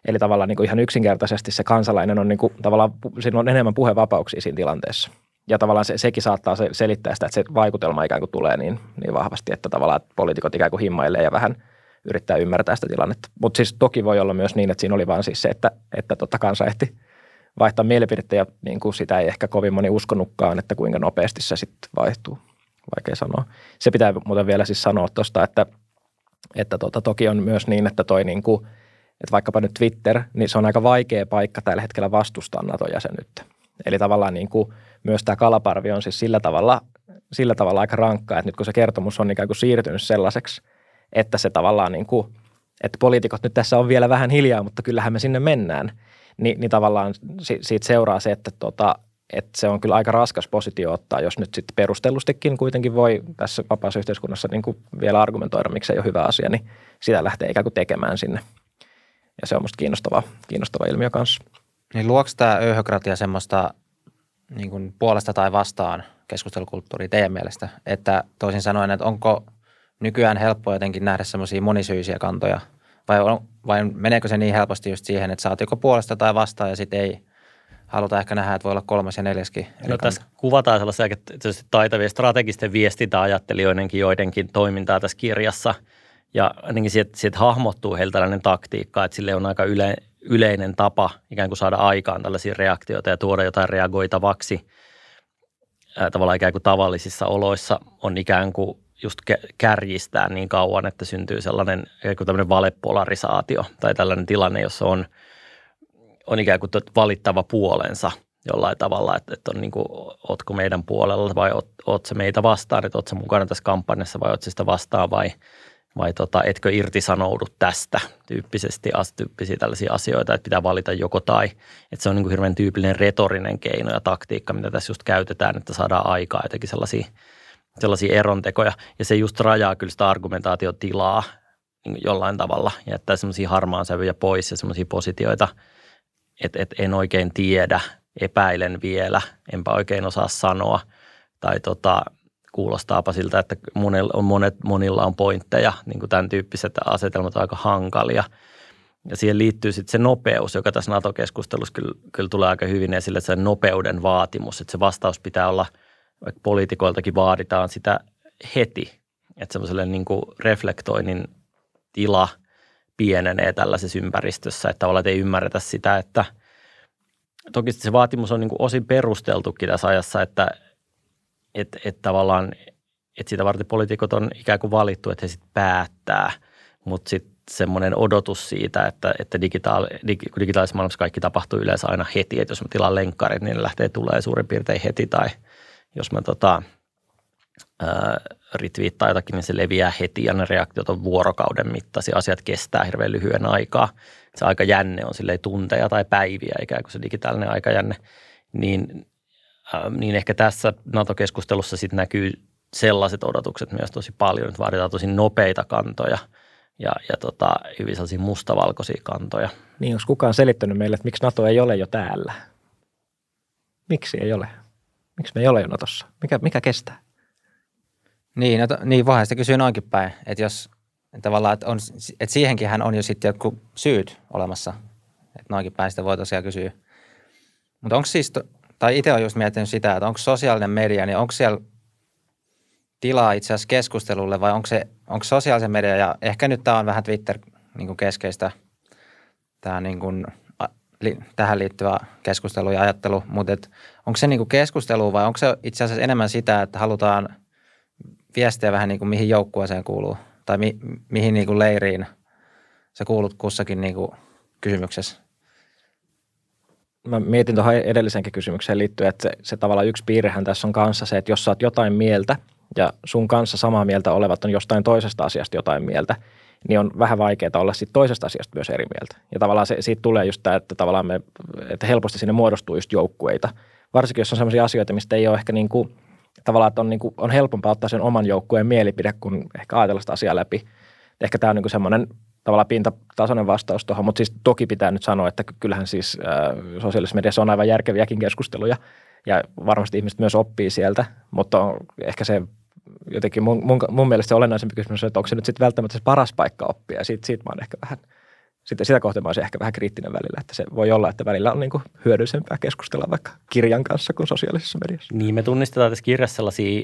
Speaker 2: Eli tavallaan niin kuin ihan yksinkertaisesti se kansalainen on niin kuin, tavallaan, siinä on enemmän puhevapauksia siinä tilanteessa. Ja tavallaan se, sekin saattaa se, selittää sitä, että se vaikutelma ikään kuin tulee niin, niin vahvasti, että tavallaan poliitikot ikään kuin himmailee ja vähän yrittää ymmärtää sitä tilannetta. Mutta siis toki voi olla myös niin, että siinä oli vaan siis se, että, että totta kansa ehti vaihtaa mielipidettä ja niin kuin sitä ei ehkä kovin moni uskonutkaan, että kuinka nopeasti se sitten vaihtuu. Vaikea sanoa. Se pitää muuten vielä siis sanoa tuosta, että, että tota, toki on myös niin, että toi niin kuin, että vaikkapa nyt Twitter, niin se on aika vaikea paikka tällä hetkellä vastustaa NATO-jäsenyyttä. Eli tavallaan niin kuin myös tämä kalaparvi on siis sillä tavalla, sillä tavalla aika rankkaa, että nyt kun se kertomus on ikään kuin siirtynyt sellaiseksi, että se tavallaan niin kuin, että poliitikot nyt tässä on vielä vähän hiljaa, mutta kyllähän me sinne mennään, niin, niin tavallaan siitä seuraa se, että, tota, että se on kyllä aika raskas positio ottaa, jos nyt sitten perustellustikin kuitenkin voi tässä vapaassa yhteiskunnassa niin kuin vielä argumentoida, miksi ei ole hyvä asia, niin sitä lähtee ikään kuin tekemään sinne. Ja se on musta kiinnostava, kiinnostava ilmiö kanssa.
Speaker 1: Niin luoks tämä öyhökratia semmoista niin kuin puolesta tai vastaan keskustelukulttuuria teidän mielestä? Että toisin sanoen, että onko nykyään helppo jotenkin nähdä semmoisia monisyisiä kantoja – vai, on, vai meneekö se niin helposti just siihen, että saat joko puolesta tai vastaan ja sitten ei haluta ehkä nähdä, että voi olla kolmas ja neljäskin.
Speaker 3: No tässä kuvataan sellaisia taitavia strategisten viestintäajattelijoidenkin joidenkin toimintaa tässä kirjassa. Ja ainakin sieltä, sieltä hahmottuu heiltä tällainen taktiikka, että sille on aika yle, yleinen tapa ikään kuin saada aikaan tällaisia reaktioita ja tuoda jotain reagoitavaksi. Ää, tavallaan ikään kuin tavallisissa oloissa on ikään kuin just kärjistää niin kauan, että syntyy sellainen tämmöinen valepolarisaatio tai tällainen tilanne, jossa on, on ikään kuin valittava puolensa jollain tavalla, että, että on niin kuin, ootko meidän puolella vai oot, oot se meitä vastaan, että oot se mukana tässä kampanjassa vai oot sitä vastaan vai, vai tota, etkö irtisanoudu tästä tyyppisesti, tyyppisiä tällaisia asioita, että pitää valita joko tai. Että se on niin kuin hirveän tyypillinen retorinen keino ja taktiikka, mitä tässä just käytetään, että saadaan aikaa jotenkin sellaisia – sellaisia erontekoja. Ja se just rajaa kyllä sitä argumentaatiotilaa niin jollain tavalla ja jättää semmoisia harmaan sävyjä pois ja semmoisia positioita, että et en oikein tiedä, epäilen vielä, enpä oikein osaa sanoa. Tai tota, kuulostaapa siltä, että monilla on, monet, monilla on pointteja, niin kuin tämän tyyppiset asetelmat on aika hankalia. Ja siihen liittyy sitten se nopeus, joka tässä NATO-keskustelussa kyllä, kyllä tulee aika hyvin esille, se nopeuden vaatimus, että se vastaus pitää olla – vaikka poliitikoiltakin vaaditaan sitä heti, että semmoiselle niin reflektoinnin tila pienenee tällaisessa ympäristössä, että tavallaan ei ymmärretä sitä, että toki se vaatimus on niin kuin osin perusteltukin tässä ajassa, että että että tavallaan että sitä varten poliitikot on ikään kuin valittu, että he sitten päättää, mutta sitten semmoinen odotus siitä, että, että digitaali, dig, digitaalisessa maailmassa kaikki tapahtuu yleensä aina heti, että jos mä tilaan lenkkarit, niin ne lähtee tulee suurin piirtein heti tai – jos mä tota, ritviittaa jotakin, niin se leviää heti ja ne reaktiot on vuorokauden mittaisia. Asiat kestää hirveän lyhyen aikaa. Se aika jänne on silleen tunteja tai päiviä, ikään kuin se digitaalinen aikajänne. Niin, niin ehkä tässä NATO-keskustelussa sitten näkyy sellaiset odotukset myös tosi paljon, että vaaditaan tosi nopeita kantoja ja, ja tota, hyvin sellaisia mustavalkoisia kantoja.
Speaker 2: Niin, onko kukaan selittänyt meille, että miksi NATO ei ole jo täällä? Miksi ei ole? Miksi me ei ole jo Natossa? Mikä, mikä kestää?
Speaker 1: Niin, no, niin voihan sitä kysyä noinkin päin, että jos tavallaan, että, on, että siihenkin hän on jo sitten jotkut syyt olemassa, että noinkin päin sitä voi tosiaan kysyä. Mutta onko siis, tai itse olen just miettinyt sitä, että onko sosiaalinen media, niin onko siellä tilaa itse asiassa keskustelulle vai onko se onko sosiaalisen media? Ja ehkä nyt tämä on vähän Twitter niin kuin keskeistä tämä niin kuin li, tähän liittyvä keskustelu ja ajattelu, mutta et, onko se niinku keskustelu vai onko se itse asiassa enemmän sitä, että halutaan viestiä vähän niin kuin mihin joukkueeseen kuuluu? Tai mi, mihin niinku leiriin sä kuulut kussakin niinku kysymyksessä?
Speaker 2: Mä mietin tuohon edellisenkin kysymykseen liittyen, että se, se tavallaan yksi piirrehän tässä on kanssa se, että jos sä oot jotain mieltä ja sun kanssa samaa mieltä olevat on jostain toisesta asiasta jotain mieltä – niin on vähän vaikeaa olla sit toisesta asiasta myös eri mieltä. Ja tavallaan se, siitä tulee just tämä, että tavallaan me, että helposti sinne muodostuu just joukkueita. Varsinkin jos on sellaisia asioita, mistä ei ole ehkä niin kuin, tavallaan, että on, niin kuin, on helpompaa ottaa sen oman joukkueen mielipide, kun ehkä ajatella sitä asiaa läpi. Ehkä tämä on niin semmoinen tavallaan pintatasoinen vastaus tuohon, mutta siis toki pitää nyt sanoa, että kyllähän siis äh, sosiaalisessa mediassa on aivan järkeviäkin keskusteluja ja varmasti ihmiset myös oppii sieltä, mutta on ehkä se jotenkin mun, mun, mun mielestä se olennaisempi kysymys on, että onko se nyt sitten välttämättä se paras paikka oppia ja siitä, siitä mä oon ehkä vähän – sitten sitä kohtaa mä olisin ehkä vähän kriittinen välillä, että se voi olla, että välillä on niin kuin hyödyllisempää keskustella vaikka kirjan kanssa kuin sosiaalisessa mediassa.
Speaker 3: Niin, me tunnistetaan tässä kirjassa sellaisia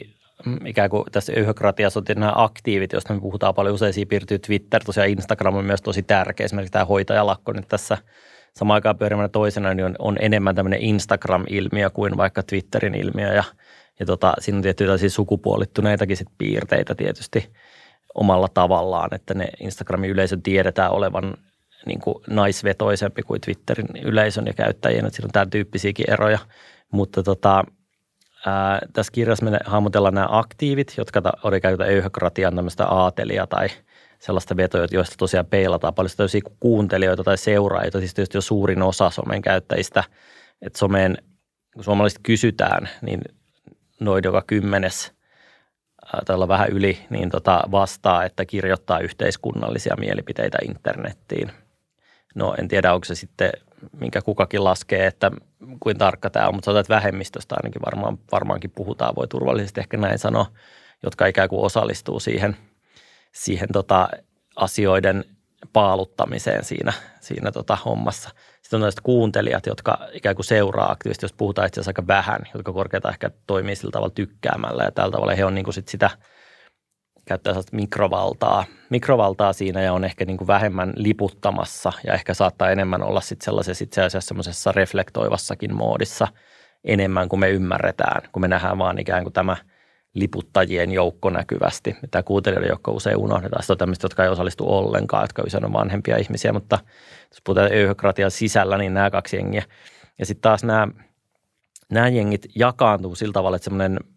Speaker 3: ikään kuin tässä yhökratiassa on nämä aktiivit, joista me puhutaan paljon usein piirtyy Twitter, tosiaan Instagram on myös tosi tärkeä. Esimerkiksi tämä hoitajalakko nyt tässä samaan aikaan pyörimänä toisena niin on, on enemmän tämmöinen Instagram-ilmiö kuin vaikka Twitterin ilmiö ja, ja tota, siinä on tiettyjä tällaisia sukupuolittuneitakin sit piirteitä tietysti omalla tavallaan, että ne Instagramin yleisön tiedetään olevan niin kuin naisvetoisempi kuin Twitterin yleisön ja käyttäjien, että siinä on tämän tyyppisiäkin eroja. Mutta tota, ää, tässä kirjassa me hahmotellaan nämä aktiivit, jotka oli käytä öyhökratian tämmöistä aatelia tai sellaista vetoja, joista tosiaan peilataan paljon. Tämmöisiä kuuntelijoita tai seuraajia, siis tietysti jo suurin osa somen käyttäjistä, että someen, kun suomalaiset kysytään, niin noin joka kymmenes olla vähän yli, niin tota vastaa, että kirjoittaa yhteiskunnallisia mielipiteitä internettiin – No en tiedä, onko se sitten, minkä kukakin laskee, että kuin tarkka tämä on, mutta sanotaan, että vähemmistöstä ainakin varmaan, varmaankin puhutaan, voi turvallisesti ehkä näin sanoa, jotka ikään kuin osallistuu siihen, siihen tota asioiden paaluttamiseen siinä, siinä tota hommassa. Sitten on näistä kuuntelijat, jotka ikään kuin seuraa aktiivisesti, jos puhutaan itse asiassa aika vähän, jotka korkeata ehkä toimii sillä tavalla tykkäämällä ja tällä tavalla he on niin kuin sit sitä – käyttää mikrovaltaa, mikrovaltaa siinä ja on ehkä niin kuin vähemmän liputtamassa ja ehkä saattaa enemmän olla sitten sellaisessa itse asiassa semmoisessa reflektoivassakin moodissa enemmän kuin me ymmärretään, kun me nähdään vaan ikään kuin tämä liputtajien joukko näkyvästi. Tämä kuuntelijoiden joukko usein unohdetaan. Sitten on tämmöistä, jotka ei osallistu ollenkaan, jotka usein on vanhempia ihmisiä, mutta jos puhutaan öyhökratian sisällä, niin nämä kaksi jengiä. Ja sitten taas nämä, nämä jengit jakaantuu sillä tavalla, että semmoinen –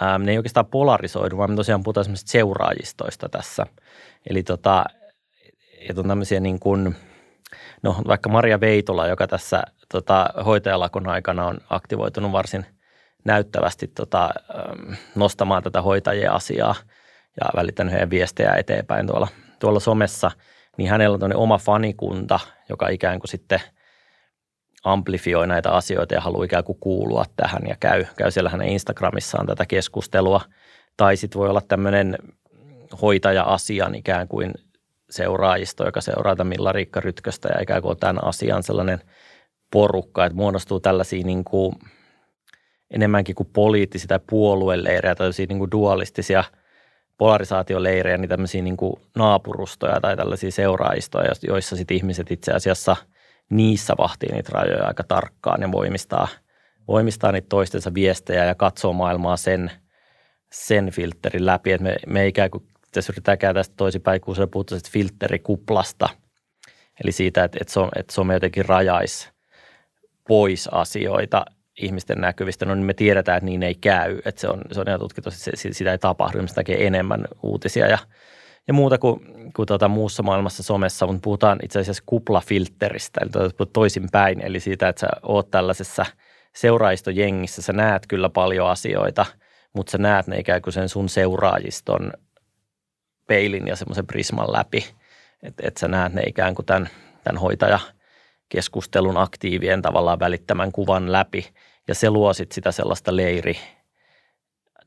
Speaker 3: ää, ne ei oikeastaan polarisoidu, vaan me tosiaan puhutaan semmoisista seuraajistoista tässä. Eli tota, että on tämmöisiä niin kuin, no vaikka Maria Veitola, joka tässä tota, hoitajalakon aikana on aktivoitunut varsin näyttävästi tota, nostamaan tätä hoitajien asiaa ja välittänyt heidän viestejä eteenpäin tuolla, tuolla somessa, niin hänellä on oma fanikunta, joka ikään kuin sitten – amplifioi näitä asioita ja haluaa ikään kuin kuulua tähän ja käy, käy siellä hänen Instagramissaan tätä keskustelua. Tai sitten voi olla tämmöinen hoitaja-asian ikään kuin seuraajisto, joka seuraa tämän Milla Riikka Rytköstä ja ikään kuin tämän asian sellainen porukka, että muodostuu tällaisia niin kuin enemmänkin kuin poliittisia tai puolueleirejä, tällaisia niin kuin dualistisia polarisaatioleirejä, niin tämmöisiä niin kuin naapurustoja tai tällaisia seuraajistoja, joissa sitten ihmiset itse asiassa – niissä vahtii niitä rajoja aika tarkkaan ja voimistaa, voimistaa niitä toistensa viestejä ja katsoo maailmaa sen, sen filterin läpi. Että me, me ikään kuin tässä yritetään käydä tästä toisinpäin, kun puhutaan filterikuplasta. Eli siitä, että, että, some, että some jotenkin rajaisi pois asioita ihmisten näkyvistä, no niin me tiedetään, että niin ei käy, että se on, se on ihan tutkittu, että se, sitä ei tapahdu, ihmiset näkee enemmän uutisia ja ja muuta kuin, kuin tuota muussa maailmassa somessa, mutta puhutaan itse asiassa kuplafilteristä, eli tuota toisinpäin, eli siitä, että sä oot tällaisessa seuraajistojengissä, sä näet kyllä paljon asioita, mutta sä näet ne ikään kuin sen sun seuraajiston peilin ja semmoisen prisman läpi, että et sä näet ne ikään kuin tämän, tämän hoitajakeskustelun aktiivien tavallaan välittämän kuvan läpi, ja se luo sit sitä sellaista leiri,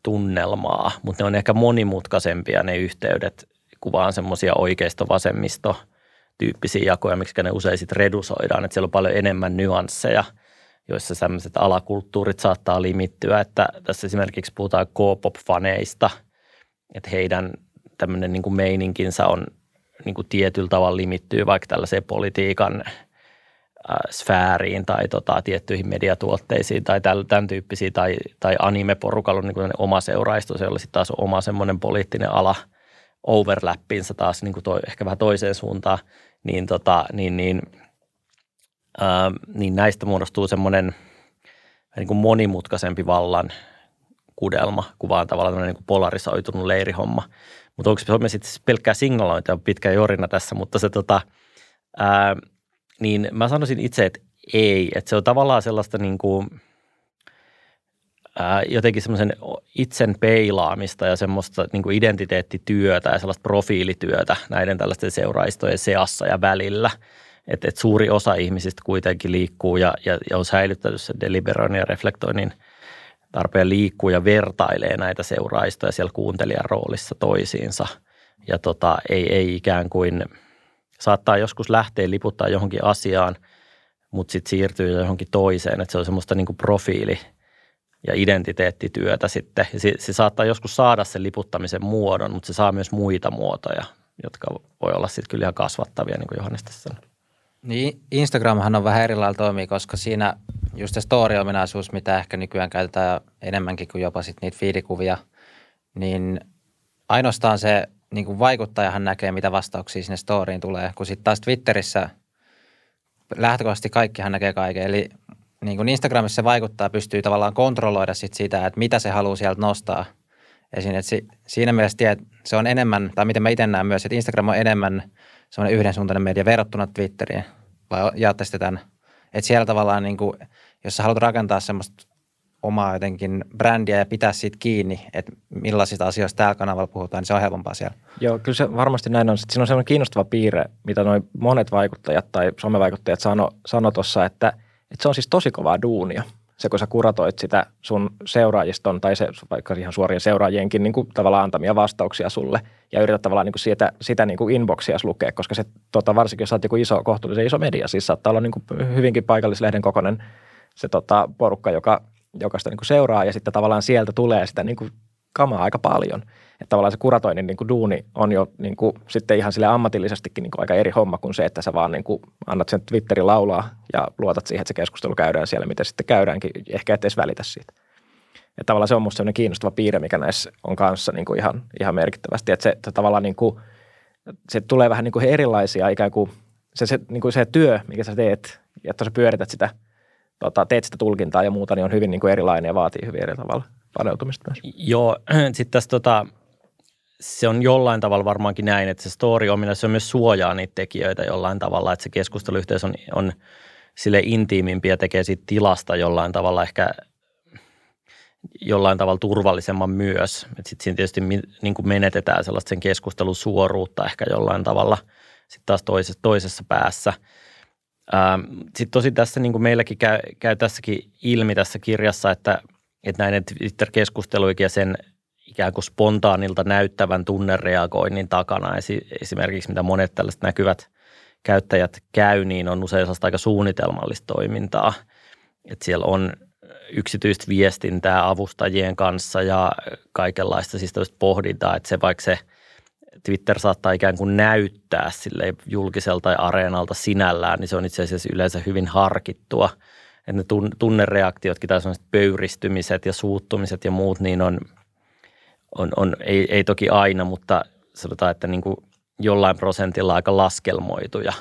Speaker 3: tunnelmaa, mutta ne on ehkä monimutkaisempia ne yhteydet kuvaan semmoisia oikeisto-vasemmisto tyyppisiä jakoja, miksi ne usein sitten redusoidaan, että siellä on paljon enemmän nyansseja, joissa sellaiset alakulttuurit saattaa limittyä, että tässä esimerkiksi puhutaan K-pop-faneista, että heidän tämmöinen niin kuin meininkinsä on niin kuin tietyllä tavalla limittyy vaikka tällaiseen politiikan äh, sfääriin tai tota, tiettyihin mediatuotteisiin tai tämän, tyyppisiä, tai, tai anime-porukalla on niin oma seuraisto, se olisi taas oma semmoinen poliittinen ala – overlappinsa taas niin kuin toi, ehkä vähän toiseen suuntaan, niin, tota, niin, niin, ää, niin näistä muodostuu semmoinen niin kuin monimutkaisempi vallan kudelma, kuvaan tavallaan niin kuin polarisoitunut leirihomma. Mutta onko se sitten pelkkää signalointia, on pitkä jorina tässä, mutta se tota, ää, niin mä sanoisin itse, että ei, että se on tavallaan sellaista niin kuin, ää, jotenkin semmoisen itsen peilaamista ja semmoista niin kuin identiteettityötä ja sellaista profiilityötä näiden tällaisten seuraistojen seassa ja välillä. Että et suuri osa ihmisistä kuitenkin liikkuu ja, ja, ja on säilyttänyt sen deliberoinnin ja reflektoinnin tarpeen liikkuu ja vertailee näitä seuraistoja siellä kuuntelijan roolissa toisiinsa. Ja tota, ei, ei ikään kuin, saattaa joskus lähteä liputtaa johonkin asiaan, mutta sitten siirtyy johonkin toiseen. Että se on semmoista niin kuin profiili – ja identiteettityötä sitten. Se, se saattaa joskus saada sen liputtamisen muodon, mutta se saa myös muita muotoja, jotka voi olla sitten kyllä ihan kasvattavia, niin kuin Johannes tässä sanoi.
Speaker 1: Niin, Instagramhan on vähän eri lailla toimii, koska siinä just se story-ominaisuus, mitä ehkä nykyään käytetään enemmänkin kuin jopa sit niitä fiidikuvia, niin ainoastaan se niin kuin vaikuttajahan näkee, mitä vastauksia sinne storyin tulee, kun sitten taas Twitterissä lähtökohtaisesti kaikkihan näkee kaiken. Eli niin kuin Instagramissa se vaikuttaa, pystyy tavallaan kontrolloida sit sitä, että mitä se haluaa sieltä nostaa esiin. Että si, siinä mielessä tiedät, se on enemmän, tai miten mä itse näen myös, että Instagram on enemmän semmoinen yhdensuuntainen media verrattuna Twitteriin. Vai jaatte sitten tämän? Että siellä tavallaan, niin kuin, jos sä haluat rakentaa semmoista omaa jotenkin brändiä ja pitää siitä kiinni, että millaisista asioista täällä kanavalla puhutaan, niin se on helpompaa siellä.
Speaker 2: Joo, kyllä se varmasti näin on. Siinä on semmoinen kiinnostava piirre, mitä noin monet vaikuttajat tai somevaikuttajat sano, sano tuossa, että – että se on siis tosi kovaa duunia. Se, kun sä kuratoit sitä sun seuraajiston tai se vaikka ihan suorien seuraajienkin niin kuin tavallaan antamia vastauksia sulle ja yrität tavallaan niin kuin sitä, sitä niin kuin inboxia lukea, koska se tota, varsinkin jos sä oot joku iso, kohtuullisen iso media, siis saattaa olla niin kuin hyvinkin paikallislehden kokoinen se tota, porukka, joka, joka sitä niin kuin seuraa ja sitten tavallaan sieltä tulee sitä niin kuin kamaa aika paljon – että tavallaan se kuratoinnin niin kuin duuni on jo niin kuin, sitten ihan sille ammatillisestikin niin kuin aika eri homma kuin se, että sä vaan niin kuin annat sen Twitterin laulaa ja luotat siihen, että se keskustelu käydään siellä, mitä sitten käydäänkin, ehkä et edes välitä siitä. Että tavallaan se on musta sellainen kiinnostava piirre, mikä näissä on kanssa niin kuin ihan, ihan merkittävästi, että se että tavallaan niin kuin, se tulee vähän niin kuin erilaisia ikään kuin se, se, niin kuin se työ, mikä sä teet, että sä pyörität sitä, tota, teet sitä tulkintaa ja muuta, niin on hyvin niin kuin erilainen ja vaatii hyvin eri tavalla paneutumista myös.
Speaker 3: Joo, [CLEARS THROAT] sitten tässä tota, se on jollain tavalla varmaankin näin, että se story omina, se on myös suojaa niitä tekijöitä jollain tavalla, että se keskusteluyhteys on, on sille intiimimpi ja tekee siitä tilasta jollain tavalla ehkä jollain tavalla turvallisemman myös. Sitten siinä tietysti niin kuin menetetään sellaista sen keskustelun suoruutta ehkä jollain tavalla sitten taas toisessa, toisessa päässä. Sitten tosi tässä niin kuin meilläkin käy, käy tässäkin ilmi tässä kirjassa, että, että näiden Twitter-keskusteluikin ja sen – ikään kuin spontaanilta näyttävän tunnereagoinnin takana. Esimerkiksi mitä monet tällaiset näkyvät käyttäjät käy, niin on usein sellaista aika suunnitelmallista toimintaa. Että siellä on yksityistä viestintää avustajien kanssa ja kaikenlaista siis pohdintaa, että se vaikka se Twitter saattaa ikään kuin näyttää sille julkiselta ja areenalta sinällään, niin se on itse asiassa yleensä hyvin harkittua. Että ne tunnereaktiotkin tai pöyristymiset ja suuttumiset ja muut, niin on – on, on ei, ei toki aina, mutta sanotaan, että niin kuin jollain prosentilla aika laskelmoituja.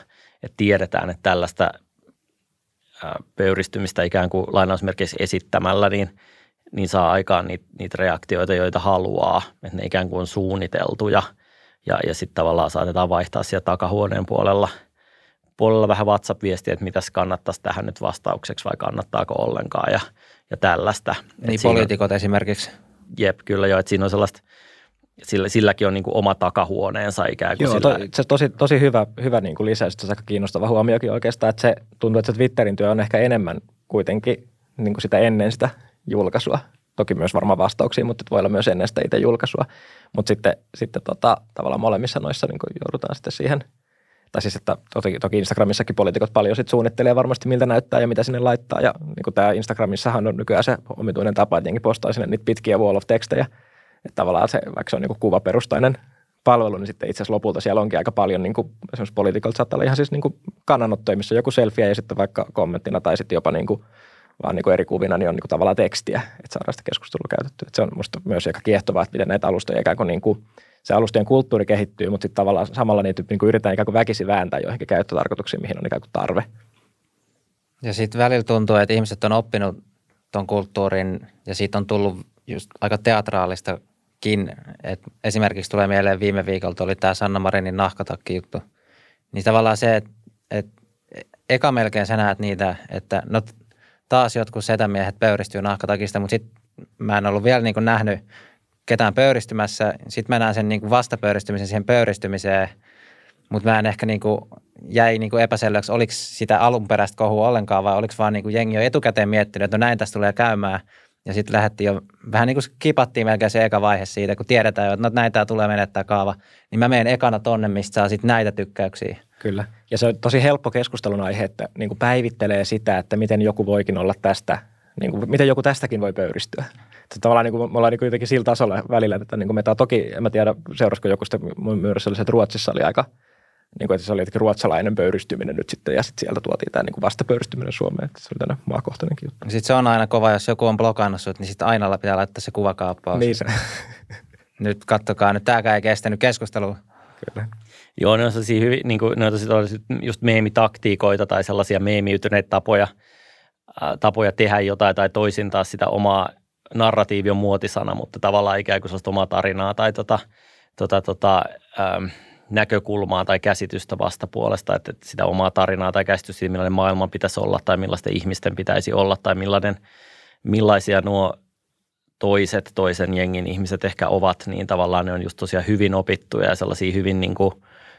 Speaker 3: Että tiedetään, että tällaista pöyristymistä ikään kuin lainausmerkeissä esittämällä, niin, niin saa aikaan niitä, niitä reaktioita, joita haluaa. Että ne ikään kuin on suunniteltuja ja, ja sitten tavallaan saatetaan vaihtaa siellä takahuoneen puolella, puolella vähän WhatsApp-viestiä, että mitäs kannattaisi tähän nyt vastaukseksi vai kannattaako ollenkaan ja, ja tällaista.
Speaker 1: Niin poliitikot esimerkiksi.
Speaker 3: Jep, kyllä jo, että siinä on sellaista, sillä, silläkin on niin kuin oma takahuoneensa ikään kuin.
Speaker 2: Joo,
Speaker 3: sillä...
Speaker 2: to, se tosi, tosi hyvä, hyvä niin kuin lisäys, se aika kiinnostava huomiokin oikeastaan, että se tuntuu, että se Twitterin työ on ehkä enemmän kuitenkin niin kuin sitä ennen sitä julkaisua. Toki myös varmaan vastauksia, mutta voi olla myös ennen sitä itse julkaisua. Mutta sitten, sitten tota, tavallaan molemmissa noissa niin kuin joudutaan sitten siihen – tai siis, että toki, toki Instagramissakin poliitikot paljon sit suunnittelee varmasti, miltä näyttää ja mitä sinne laittaa. Ja niin tämä Instagramissahan on nykyään se omituinen tapa, että jengi postaa sinne niitä pitkiä wall of tekstejä. Että tavallaan se, vaikka se on niin kuvaperustainen palvelu, niin sitten itse asiassa lopulta siellä onkin aika paljon, niin kuin, esimerkiksi poliitikolta saattaa olla ihan siis niin kannanottoja, missä joku selfie ja sitten vaikka kommenttina tai sitten jopa niin kuin, vaan niin kuin eri kuvina, niin on niin kuin tavallaan tekstiä, että saadaan sitä keskustelua käytettyä. Että se on musta myös aika kiehtovaa, että miten näitä alustoja ikään kuin, niin kuin se alustojen kulttuuri kehittyy, mutta sitten tavallaan samalla niitä niin kuin yritetään ikään kuin väkisin vääntää joihinkin käyttötarkoituksiin, mihin on ikään kuin tarve.
Speaker 1: Ja sitten välillä tuntuu, että ihmiset on oppinut tuon kulttuurin ja siitä on tullut just aika teatraalistakin. Et esimerkiksi tulee mieleen viime viikolta oli tämä Sanna Marinin nahkatakki juttu. Niin tavallaan se, että et, eka melkein sä näet niitä, että no taas jotkut setämiehet pöyristyy nahkatakista, mutta sitten mä en ollut vielä niin nähnyt ketään pöyristymässä. Sitten mä näen sen niin kuin vastapöyristymisen siihen pöyristymiseen, mutta mä en ehkä niin kuin, jäi niin kuin epäselväksi, oliko sitä alunperäistä kohua ollenkaan vai oliko vaan niin kuin jengi jo etukäteen miettinyt, että no näin tässä tulee käymään. Ja sitten lähdettiin jo, vähän niin kuin kipattiin melkein se eka vaihe siitä, kun tiedetään jo, että no näin tämä tulee menettää kaava. Niin mä menen ekana tonne, mistä saa sitten näitä tykkäyksiä.
Speaker 2: Kyllä. Ja se on tosi helppo keskustelun aihe, että niin kuin päivittelee sitä, että miten joku voikin olla tästä, niin kuin, miten joku tästäkin voi pöyristyä. Että tavallaan niin kuin, me ollaan niin kuin jotenkin sillä tasolla välillä, että niin kuin me toki, en mä tiedä seurasko joku sitä, mun myös oli se, että Ruotsissa oli aika, niin kuin, että se oli jotenkin ruotsalainen pöyristyminen nyt sitten, ja sitten sieltä tuotiin tämä niin kuin vastapöyristyminen Suomeen, että se oli tänne maakohtainenkin juttu.
Speaker 1: Sitten se on aina kova, jos joku on blokannut sut, niin sitten aina pitää laittaa se kuvakaappaus.
Speaker 2: Niin se. [LAUGHS]
Speaker 1: nyt kattokaa, nyt tämäkään ei kestänyt keskustelua.
Speaker 2: Kyllä.
Speaker 3: Joo, ne on sellaisia hyvin, niin kuin, ne on just meemitaktiikoita tai sellaisia meemiytyneitä tapoja, tapoja tehdä jotain tai toisin taas sitä omaa narratiivi on muotisana, mutta tavallaan ikään kuin sellaista omaa tarinaa tai tota, tota, tota, ähm, näkökulmaa tai käsitystä vastapuolesta, että sitä omaa tarinaa tai käsitystä siitä, millainen maailman pitäisi olla tai millaisten ihmisten pitäisi olla tai millainen, millaisia nuo toiset, toisen jengin ihmiset ehkä ovat, niin tavallaan ne on just tosiaan hyvin opittuja ja sellaisia hyvin niin kuin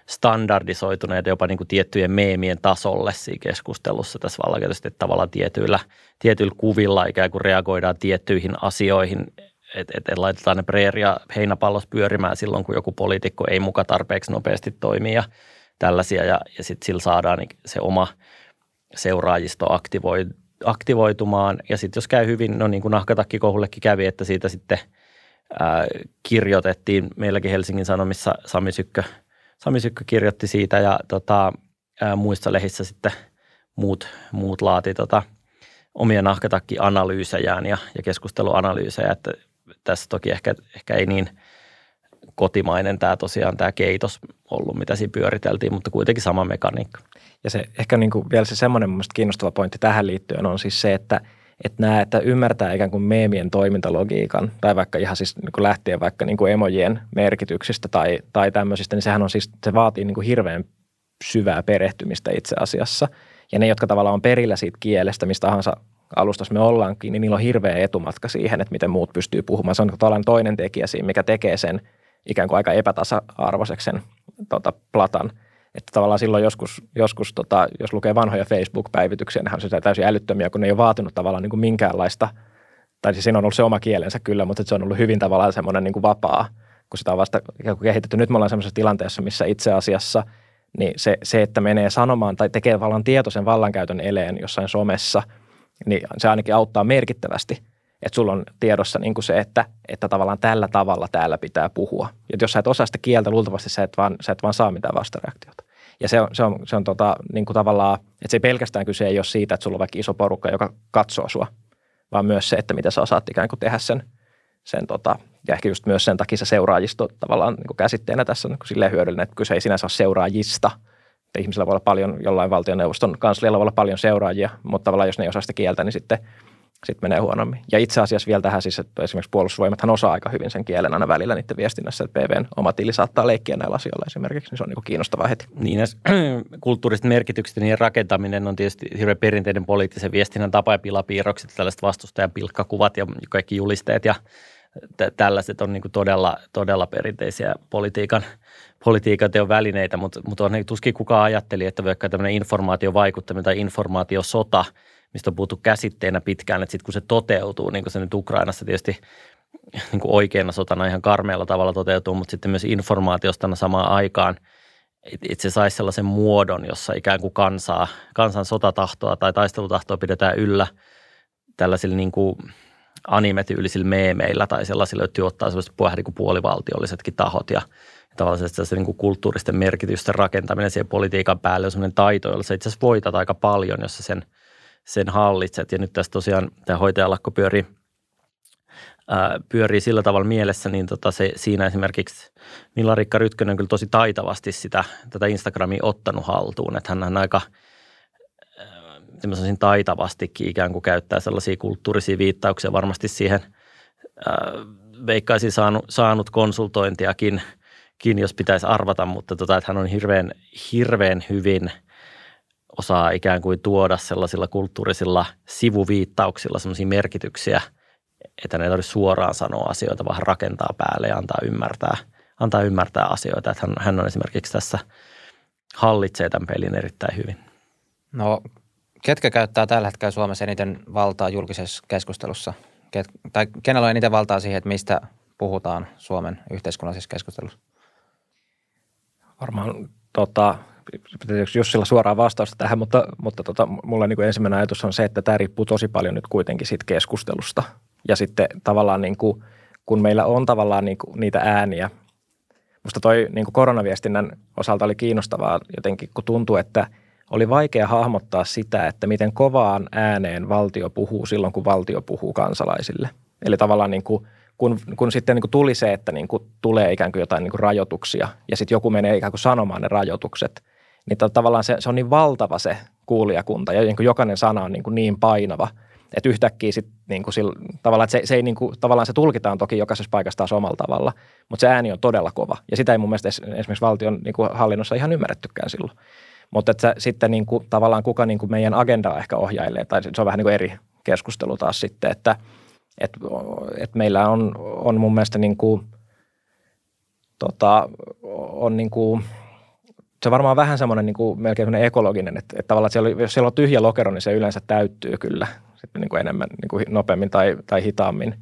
Speaker 3: standardisoituneita jopa niin kuin tiettyjen meemien tasolle siinä keskustelussa tässä vallankäytössä, että tavallaan tietyillä, tietyillä kuvilla ikään kuin reagoidaan tiettyihin asioihin, että et, et laitetaan ne preeria heinäpallos pyörimään silloin, kun joku poliitikko ei muka tarpeeksi nopeasti toimi ja tällaisia. Ja, ja sitten sillä saadaan niin se oma seuraajisto aktivoi, aktivoitumaan. Ja sitten jos käy hyvin, no niin kuin nahkatakkikohullekin kävi, että siitä sitten ää, kirjoitettiin meilläkin Helsingin Sanomissa Sami Sykkö, Sami Sykkö kirjoitti siitä ja tota, ää, muissa lehissä sitten muut, muut laati tota, omia nahkatakkianalyysejään ja, ja keskusteluanalyysejä, että tässä toki ehkä, ehkä ei niin kotimainen tämä tosiaan tämä keitos ollut, mitä siinä pyöriteltiin, mutta kuitenkin sama mekaniikka.
Speaker 2: Ja se ehkä niin kuin vielä se semmoinen kiinnostava pointti tähän liittyen on siis se, että, että nämä, että ymmärtää ikään kuin meemien toimintalogiikan tai vaikka ihan siis niin kuin lähtien vaikka niin kuin emojien merkityksistä tai, tai tämmöisistä, niin sehän on siis, se vaatii niin kuin hirveän syvää perehtymistä itse asiassa. Ja ne, jotka tavallaan on perillä siitä kielestä, mistä tahansa alustassa me ollaankin, niin niillä on hirveä etumatka siihen, että miten muut pystyy puhumaan. Se on tavallaan toinen tekijä siinä, mikä tekee sen ikään kuin aika epätasa-arvoiseksi sen tota, platan. Että tavallaan silloin joskus, joskus tota, jos lukee vanhoja Facebook-päivityksiä, niin on se täysin älyttömiä, kun ne ei ole vaatinut tavallaan niin kuin minkäänlaista, tai siis siinä on ollut se oma kielensä kyllä, mutta se on ollut hyvin tavallaan semmoinen niin kuin vapaa, kun sitä on vasta kehitetty. Nyt me ollaan semmoisessa tilanteessa, missä itse asiassa niin se, se, että menee sanomaan tai tekee tavallaan tietoisen vallankäytön eleen jossain somessa – niin se ainakin auttaa merkittävästi, että sulla on tiedossa niin kuin se, että, että tavallaan tällä tavalla täällä pitää puhua. Ja jos sä et osaa sitä kieltä, luultavasti sä et vaan, sä et vaan saa mitään vastareaktiota. Ja se on, se on, se on tota, niin kuin tavallaan, että se ei pelkästään kyse ei ole siitä, että sulla on vaikka iso porukka, joka katsoo sua, vaan myös se, että mitä sä osaat ikään kuin tehdä sen, sen tota, ja ehkä just myös sen takia se seuraajisto tavallaan niin kuin käsitteenä tässä on niin silleen hyödyllinen, että kyse ei sinänsä ole seuraajista – että ihmisillä voi olla paljon, jollain valtioneuvoston kanslialla voi olla paljon seuraajia, mutta tavallaan jos ne ei osaa sitä kieltä, niin sitten, sitten menee huonommin. Ja itse asiassa vielä tähän siis, että esimerkiksi puolustusvoimathan osaa aika hyvin sen kielen aina välillä niiden viestinnässä, että PVn oma tili saattaa leikkiä näillä asioilla esimerkiksi, niin se on niin kiinnostavaa heti.
Speaker 3: Niin, ja [CLEARS THROAT] kulttuuriset merkitykset niin rakentaminen on tietysti hirveän perinteinen poliittisen viestinnän tapa ja pilapiirrokset, tällaiset vastustajan pilkkakuvat ja kaikki julisteet ja tällaiset on niin todella, todella perinteisiä politiikan, politiikan teon välineitä, mutta, mutta on, niin tuskin kukaan ajatteli, että vaikka tämmöinen informaatiovaikuttaminen tai informaatiosota, mistä on puhuttu käsitteenä pitkään, että sitten kun se toteutuu, niin kuin se nyt Ukrainassa tietysti niin kuin oikeana sotana ihan karmealla tavalla toteutuu, mutta sitten myös informaatiosta samaan aikaan, että se saisi sellaisen muodon, jossa ikään kuin kansaa, kansan sotatahtoa tai taistelutahtoa pidetään yllä tällaisilla niin kuin – animetyylisillä meemeillä tai sellaisilla, jotka ottaa sellaiset niin puolivaltiollisetkin tahot ja tavallaan se, se niin kuin kulttuuristen merkitysten rakentaminen siihen politiikan päälle on sellainen taito, jolla sä itse asiassa voitat aika paljon, jos sen, sen hallitset. Ja nyt tässä tosiaan tämä hoitajalakko pyörii, ää, pyörii sillä tavalla mielessä, niin tota se, siinä esimerkiksi Milla-Rikka Rytkönen on kyllä tosi taitavasti sitä, tätä Instagramia ottanut haltuun, että hän on aika – sanoisin taitavastikin ikään kuin käyttää sellaisia kulttuurisia viittauksia varmasti siihen äh, veikkaisin saanut, saanut konsultointiakin, kin, jos pitäisi arvata, mutta tota, että hän on hirveän, hirveän hyvin osaa ikään kuin tuoda sellaisilla kulttuurisilla sivuviittauksilla sellaisia merkityksiä että ne ei tarvitse suoraan sanoa asioita, vaan rakentaa päälle ja antaa ymmärtää, antaa ymmärtää asioita. Että hän, hän on esimerkiksi tässä hallitsee tämän pelin erittäin hyvin.
Speaker 1: No, ketkä käyttää tällä hetkellä Suomessa eniten valtaa julkisessa keskustelussa? Ket, tai kenellä on eniten valtaa siihen, että mistä puhutaan Suomen yhteiskunnallisessa keskustelussa?
Speaker 2: Varmaan tota, Jussilla suoraan vastausta tähän, mutta, mutta tota, mulla niin kuin ensimmäinen ajatus on se, että tämä riippuu tosi paljon nyt kuitenkin siitä keskustelusta. Ja sitten tavallaan niin kuin, kun meillä on tavallaan niin kuin niitä ääniä, musta toi niin kuin koronaviestinnän osalta oli kiinnostavaa jotenkin, kun tuntuu, että oli vaikea hahmottaa sitä, että miten kovaan ääneen valtio puhuu silloin, kun valtio puhuu kansalaisille. Eli tavallaan niin kuin, kun, kun sitten niin kuin tuli se, että niin kuin tulee ikään kuin jotain niin kuin rajoituksia ja sitten joku menee ikään kuin sanomaan ne rajoitukset – niin tavallaan se, se on niin valtava se kuulijakunta ja niin kuin jokainen sana on niin, kuin niin painava, että yhtäkkiä sit niin kuin sillä, tavallaan, että se, se ei niin kuin, tavallaan se tulkitaan toki jokaisessa paikassa taas omalla tavalla, mutta se ääni on todella kova ja sitä ei mun mielestä esimerkiksi valtion niin kuin hallinnossa ihan ymmärrettykään silloin. Mutta että sitten niin kuin, tavallaan kuka niin kuin meidän agendaa ehkä ohjailee, tai se on vähän niin kuin eri keskustelu taas sitten, että et, et meillä on, on mun mielestä niin kuin, tota, on niin kuin, se on varmaan vähän semmoinen niin kuin, melkein semmoinen ekologinen, että, että tavallaan että siellä, jos siellä on tyhjä lokero, niin se yleensä täyttyy kyllä sitten niin kuin enemmän niin kuin nopeammin tai, tai hitaammin.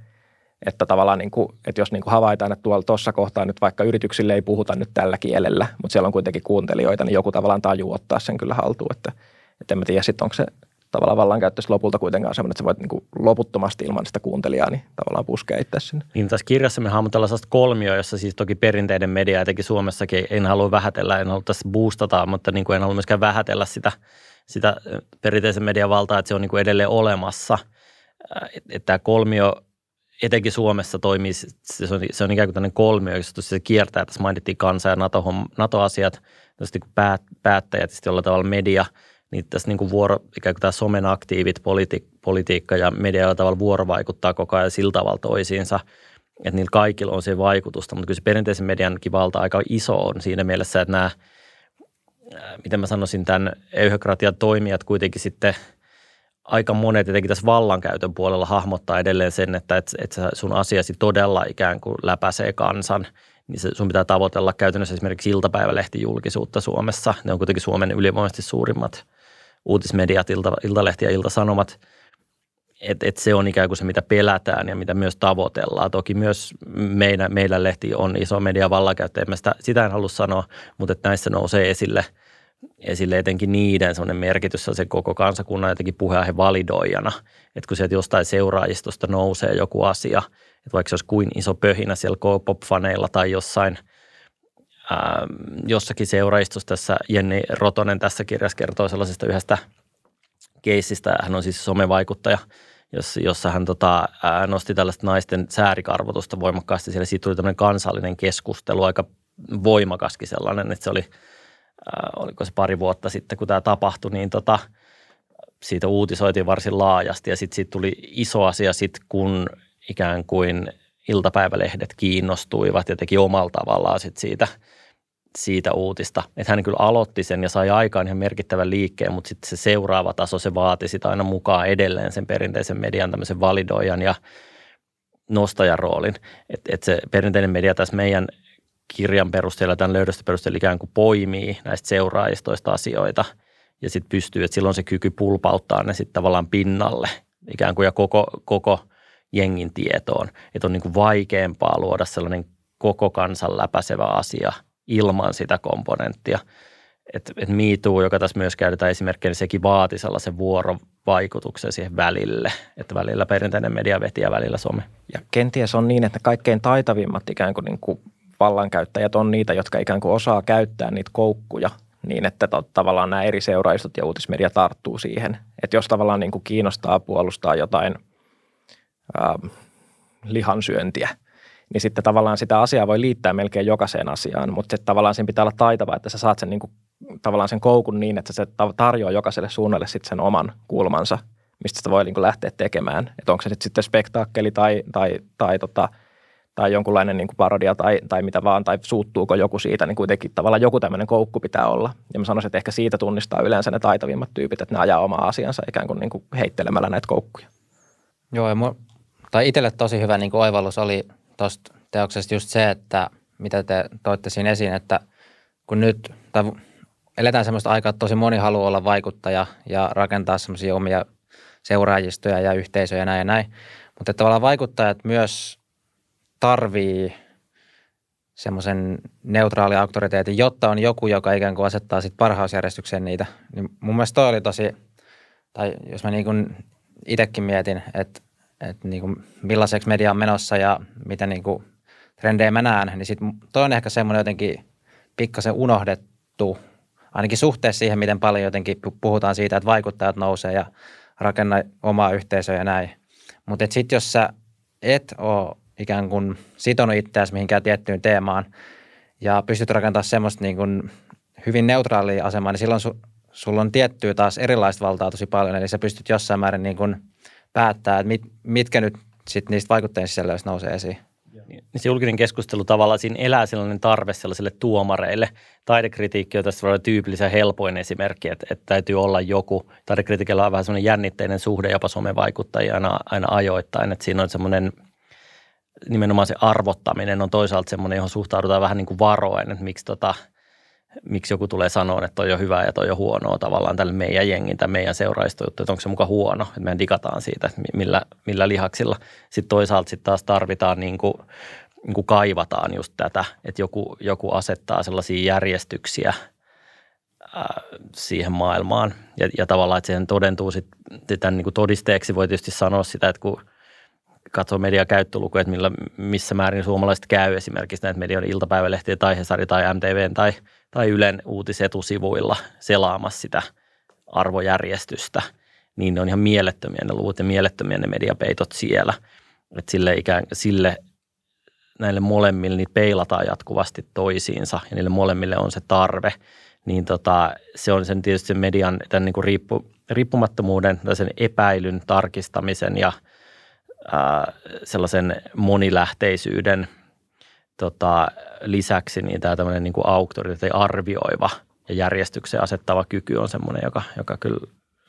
Speaker 2: Että tavallaan, niin kuin, että jos niin kuin havaitaan, että tuolla tuossa kohtaa nyt vaikka yrityksille ei puhuta nyt tällä kielellä, mutta siellä on kuitenkin kuuntelijoita, niin joku tavallaan tajuu ottaa sen kyllä haltuun. Että, että en mä tiedä sitten, onko se tavallaan vallankäyttö lopulta kuitenkaan semmoinen, että sä voit niin kuin loputtomasti ilman sitä kuuntelijaa niin tavallaan puskea itse sinne.
Speaker 3: Niin tässä kirjassa me hahmotellaan sellaista kolmioa, jossa siis toki perinteiden media, etenkin Suomessakin, en halua vähätellä, en halua tässä boostata, mutta niin kuin en halua myöskään vähätellä sitä, sitä perinteisen median valtaa, että se on niin kuin edelleen olemassa. Että tämä kolmio etenkin Suomessa toimii, se on, se on ikään kuin tämmöinen kolmio, jossa se kiertää, tässä mainittiin kansa- ja NATO, NATO-asiat, niin päät, päättäjät, sitten jollain tavalla media – niin tässä niin kuin vuoro, ikään kuin tämä somen aktiivit, politi- politiikka ja media tavalla vuorovaikuttaa koko ajan sillä tavalla toisiinsa, että niillä kaikilla on se vaikutusta, mutta kyllä se perinteisen mediankin valta aika iso on siinä mielessä, että nämä, miten mä sanoisin, tämän euhokratian toimijat kuitenkin sitten aika monet etenkin tässä vallankäytön puolella hahmottaa edelleen sen, että, että, että sun asiasi todella ikään kuin läpäisee kansan – niin se, sun pitää tavoitella käytännössä esimerkiksi iltapäivälehtijulkisuutta Suomessa. Ne on kuitenkin Suomen ylivoimaisesti suurimmat uutismediat, ilta, Iltalehti ja Iltasanomat, että et se on ikään kuin se, mitä pelätään ja mitä myös tavoitellaan. Toki myös meidän, meidän lehti on iso media vallankäyttäjä, sitä, sitä en halua sanoa, mutta että näissä nousee esille, esille etenkin niiden sellainen merkitys se koko kansakunnan jotenkin puheenaihe validoijana. Että kun sieltä jostain seuraajistosta nousee joku asia, että vaikka se olisi kuin iso pöhinä siellä K-pop-faneilla tai jossain – ää, jossakin seuraistossa tässä Jenni Rotonen tässä kirjassa kertoo sellaisesta yhdestä keissistä. Hän on siis somevaikuttaja, jossa hän tota, nosti tällaista naisten säärikarvotusta voimakkaasti. Siellä siitä tuli tämmöinen kansallinen keskustelu, aika voimakaskin sellainen, että se oli, oliko se pari vuotta sitten, kun tämä tapahtui, niin tota, siitä uutisoitiin varsin laajasti ja sitten siitä tuli iso asia sitten, kun ikään kuin iltapäivälehdet kiinnostuivat ja teki omalla tavallaan sit siitä – siitä uutista. Että hän kyllä aloitti sen ja sai aikaan ihan merkittävän liikkeen, mutta sitten se seuraava taso, se vaati sitä aina mukaan edelleen sen perinteisen median tämmöisen validoijan ja nostajan roolin. Että et se perinteinen media tässä meidän kirjan perusteella, tämän löydöstä perusteella ikään kuin poimii näistä seuraajistoista asioita ja sitten pystyy, että silloin se kyky pulpauttaa ne sitten tavallaan pinnalle ikään kuin ja koko, koko jengin tietoon. Että on niin kuin vaikeampaa luoda sellainen koko kansan läpäisevä asia – ilman sitä komponenttia. Että et MeToo, joka tässä myös käytetään esimerkkinä, niin sekin vaati sellaisen vuorovaikutuksen siihen välille, että välillä perinteinen media veti ja välillä some.
Speaker 2: Ja kenties on niin, että kaikkein taitavimmat ikään kuin, niin kuin vallankäyttäjät on niitä, jotka ikään kuin osaa käyttää niitä koukkuja niin, että tavallaan nämä eri seuraistot ja uutismedia tarttuu siihen. Että jos tavallaan niin kuin kiinnostaa puolustaa jotain äh, lihansyöntiä – niin sitten tavallaan sitä asiaa voi liittää melkein jokaiseen asiaan, mutta sitten tavallaan siinä pitää olla taitava, että sä saat sen niin kuin, tavallaan sen koukun niin, että se tarjoaa jokaiselle suunnalle sitten sen oman kulmansa, mistä sitä voi niin kuin lähteä tekemään. Että onko se sitten spektaakkeli tai, tai, tai, tota, tai jonkunlainen niin kuin parodia tai, tai mitä vaan, tai suuttuuko joku siitä, niin kuitenkin tavallaan joku tämmöinen koukku pitää olla. Ja mä sanoisin, että ehkä siitä tunnistaa yleensä ne taitavimmat tyypit, että ne ajaa omaa asiansa ikään kuin, niin kuin heittelemällä näitä koukkuja.
Speaker 1: Joo, ja tai itselle tosi hyvä niin kuin oivallus oli tuosta teoksesta just se, että mitä te toitte siinä esiin, että kun nyt, tai eletään semmoista aikaa, että tosi moni haluaa olla vaikuttaja ja rakentaa semmoisia omia seuraajistoja ja yhteisöjä ja näin ja näin. Mutta tavallaan vaikuttajat myös tarvii semmoisen neutraali auktoriteetin, jotta on joku, joka ikään kuin asettaa sit parhausjärjestykseen niitä. Niin mun mielestä toi oli tosi, tai jos mä niin kuin itsekin mietin, että, että niin kuin millaiseksi media on menossa ja mitä niin kuin trendejä mä näen, niin sit toi on ehkä semmoinen jotenkin pikkasen unohdettu, ainakin suhteessa siihen, miten paljon jotenkin puhutaan siitä, että vaikuttajat nousee ja rakenna omaa yhteisöä ja näin. Mutta sitten jos sä et ole ikään kuin sitonut itseäsi mihinkään tiettyyn teemaan ja pystyt rakentamaan semmoista niin kuin hyvin neutraalia asemaa, niin silloin su, sulla on tiettyä taas erilaista valtaa tosi paljon. Eli sä pystyt jossain määrin niin kuin päättää, että mit, mitkä nyt sit niistä vaikuttajien sisällöistä nousee esiin.
Speaker 3: Niin se julkinen keskustelu tavallaan siinä elää sellainen tarve sellaisille tuomareille. Taidekritiikki on tässä tyypillisen helpoin esimerkki, että, että täytyy olla joku. Taidekritiikillä on vähän semmoinen jännitteinen suhde jopa somevaikuttajia aina, aina ajoittain, että siinä on semmoinen nimenomaan se arvottaminen on toisaalta semmoinen, johon suhtaudutaan vähän niin kuin varoen, että miksi, tota, miksi joku tulee sanoa, että toi on hyvää ja toi on huonoa tavallaan tälle meidän jengin tai meidän seuraajistojuttu, että onko se muka huono, että meidän digataan siitä, että millä, millä lihaksilla. Sitten toisaalta sitten taas tarvitaan niin kuin, niin kuin kaivataan just tätä, että joku, joku asettaa sellaisia järjestyksiä ää, siihen maailmaan ja, ja tavallaan, että siihen todentuu sitten niin kuin todisteeksi voi tietysti sanoa sitä, että kun – katsoo median käyttölukuja, että millä, missä määrin suomalaiset käy esimerkiksi näitä median iltapäivälehtien tai Hesari tai MTV tai, tai Ylen uutisetusivuilla selaamassa sitä arvojärjestystä, niin ne on ihan mielettömiä ne luvut ja mielettömiä ne mediapeitot siellä. Että sille, ikään, sille näille molemmille niitä peilataan jatkuvasti toisiinsa ja niille molemmille on se tarve, niin tota, se on sen tietysti sen median tämän niin kuin riippu, riippumattomuuden tai sen epäilyn tarkistamisen ja – sellaisen monilähteisyyden tota, lisäksi niin tämä tämmöinen niin auktoriteetti arvioiva ja järjestyksen asettava kyky on semmoinen, joka, joka kyllä,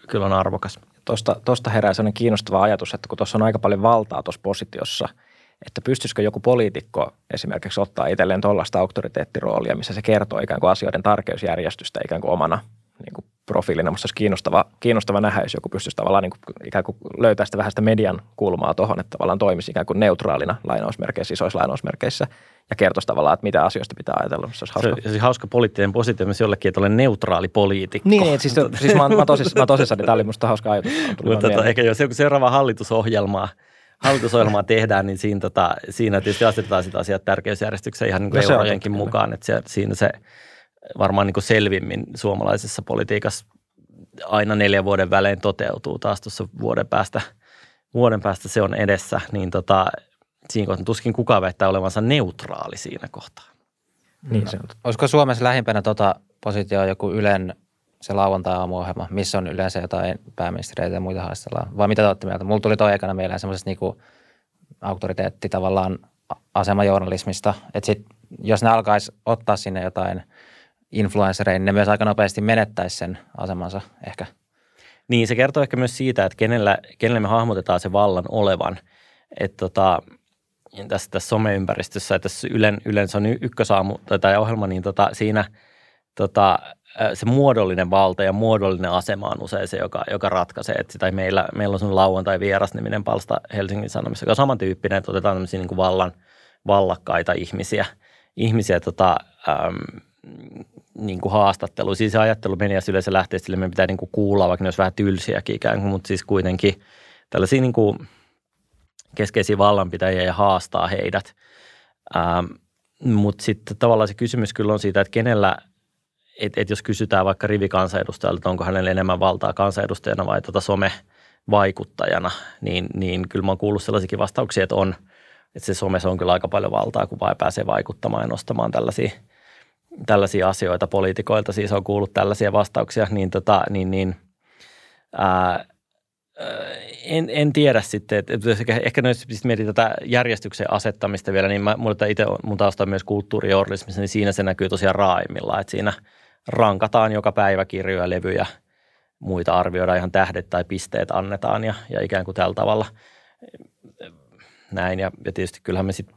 Speaker 3: kyllä on arvokas.
Speaker 2: Tuosta, tuosta herää sellainen kiinnostava ajatus, että kun tuossa on aika paljon valtaa tuossa positiossa, että pystyisikö joku poliitikko esimerkiksi ottaa itselleen tuollaista auktoriteettiroolia, missä se kertoo ikään kuin asioiden tarkeusjärjestystä ikään kuin omana niin kuin profiilina. Minusta olisi kiinnostava, kiinnostava nähdä, jos joku pystyisi tavallaan niin kuin, ikään kuin löytää sitä vähän sitä median kulmaa tuohon, että tavallaan toimisi ikään kuin neutraalina lainausmerkeissä, isoissa lainausmerkeissä ja kertoisi tavallaan, että mitä asioista pitää ajatella. Se olisi hauska.
Speaker 3: Se olisi hauska poliittinen positio myös jollekin, että olen neutraali poliitikko.
Speaker 2: Niin, niin siis, [LAUGHS] siis mä, mä, tosissaan, mä tosissaan, niin tämä oli minusta hauska ajatus.
Speaker 3: Mutta tota, ehkä jos seuraava hallitusohjelmaa hallitusohjelmaa tehdään, niin siinä, tota, siinä tietysti asetetaan sitä asiat tärkeysjärjestykseen ihan niin kuin no, eurojenkin mukaan, että se, siinä se varmaan niin kuin selvimmin suomalaisessa politiikassa aina neljän vuoden välein toteutuu taas tuossa vuoden päästä, vuoden päästä se on edessä, niin tota, siinä kohtaa tuskin kukaan väittää olevansa neutraali siinä kohtaa.
Speaker 1: Niin se on. Olisiko Suomessa lähimpänä tota positioa joku Ylen se lauantai-aamuohjelma, missä on yleensä jotain pääministeriä ja muita haastellaan? Vai mitä te olette mieltä? Mulla tuli toi aikana mieleen semmoisesta niinku auktoriteetti tavallaan asemajournalismista, että sit, jos ne alkaisi ottaa sinne jotain – influencereita, niin ne myös aika nopeasti menettäisi sen asemansa ehkä.
Speaker 3: Niin, se kertoo ehkä myös siitä, että kenellä, kenellä me hahmotetaan se vallan olevan. Että tota, tässä, tässä someympäristössä, että tässä Ylen, Ylen se on ykkösaamu tai tämä ohjelma, niin tota, siinä tota, se muodollinen valta ja muodollinen asema on usein se, joka, joka ratkaisee. Että sitä meillä, meillä on sellainen lauantai vieras-niminen palsta Helsingin Sanomissa, joka on samantyyppinen, että otetaan tämmöisiä niin kuin vallan, vallakkaita ihmisiä, ihmisiä tota, äm, niin kuin haastattelu. Siis ajattelu meni yleensä lähtee sille, meidän pitää niin kuin kuulla, vaikka ne olisi vähän tylsiäkin ikään kuin, mutta siis kuitenkin tällaisia niin kuin keskeisiä vallanpitäjiä ja haastaa heidät. Ähm, mutta sitten tavallaan se kysymys kyllä on siitä, että kenellä, että et jos kysytään vaikka rivikansanedustajalta, että onko hänellä enemmän valtaa kansanedustajana vai tuota some-vaikuttajana, niin, niin kyllä mä oon kuullut sellaisiakin vastauksia, että on, että se somessa on kyllä aika paljon valtaa, kun vaan pääsee vaikuttamaan ja nostamaan tällaisia – tällaisia asioita poliitikoilta, siis on kuullut tällaisia vastauksia, niin, tota, niin, niin ää, en, en tiedä sitten, että, että ehkä jos mietin tätä järjestyksen asettamista vielä, niin mä, itse mun tausta on myös kulttuurijournalismissa, niin siinä se näkyy tosiaan raaimilla, että siinä rankataan joka päivä kirjoja, levyjä, muita arvioidaan ihan tähdet tai pisteet annetaan ja, ja ikään kuin tällä tavalla näin. Ja, ja tietysti kyllähän me sitten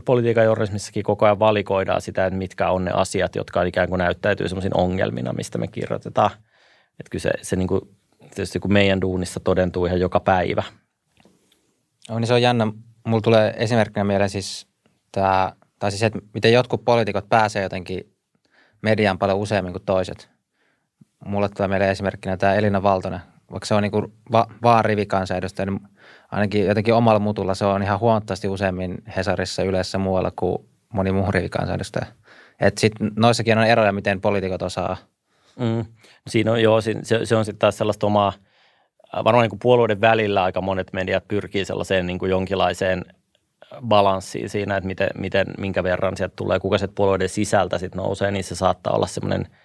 Speaker 3: politiikan journalismissakin koko ajan valikoidaan sitä, että mitkä on ne asiat, jotka ikään kuin näyttäytyy sellaisiin ongelmina, mistä me kirjoitetaan. Että kyllä se, se niin kuin, tietysti kun meidän duunissa todentuu ihan joka päivä.
Speaker 1: On, niin se on jännä. Mulla tulee esimerkkinä mieleen siis tämä, tai siis että miten jotkut poliitikot pääsee jotenkin mediaan paljon useammin kuin toiset. Mulle tulee mieleen esimerkkinä tämä Elina Valtonen, vaikka se on niin kuin va- vaan rivikansanedustaja, niin ainakin jotenkin omalla mutulla se on ihan huomattavasti useammin Hesarissa, yleensä muualla kuin moni muu rivikansanedustaja. Että sitten noissakin on eroja, miten poliitikot osaa.
Speaker 3: Mm. Siinä on, joo, se, se on sitten taas sellaista omaa, varmaan niin kuin puolueiden välillä aika monet mediat pyrkii sellaiseen niin kuin jonkinlaiseen balanssiin siinä, että miten, miten, minkä verran sieltä tulee, kuka sieltä puolueiden sisältä sitten nousee, niin se saattaa olla semmoinen –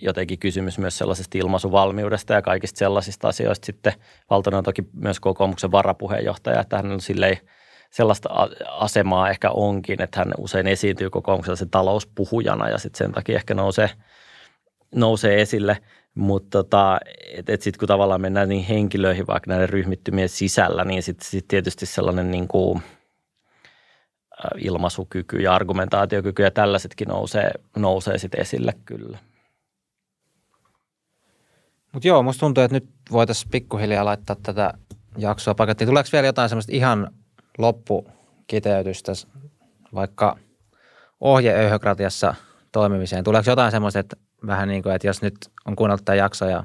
Speaker 3: jotenkin kysymys myös sellaisesta ilmaisuvalmiudesta ja kaikista sellaisista asioista. Sitten Valtonen on toki myös kokoomuksen varapuheenjohtaja, että hän on silleen sellaista asemaa ehkä onkin, että hän usein esiintyy kokoomuksen talouspuhujana ja sitten sen takia ehkä nousee, nousee esille. Mutta tota, et, et sitten kun tavallaan mennään niin henkilöihin vaikka näiden ryhmittymien sisällä, niin sitten sit tietysti sellainen niin kuin ilmaisukyky ja argumentaatiokyky ja tällaisetkin nousee, nousee sitten esille kyllä.
Speaker 1: Mutta joo, musta tuntuu, että nyt voitaisiin pikkuhiljaa laittaa tätä jaksoa pakettiin. Tuleeko vielä jotain semmoista ihan loppukiteytystä, vaikka ohjeöyhokratiassa toimimiseen? Tuleeko jotain semmoista, että vähän niin kuin, että jos nyt on kuunnellut tämä jakso ja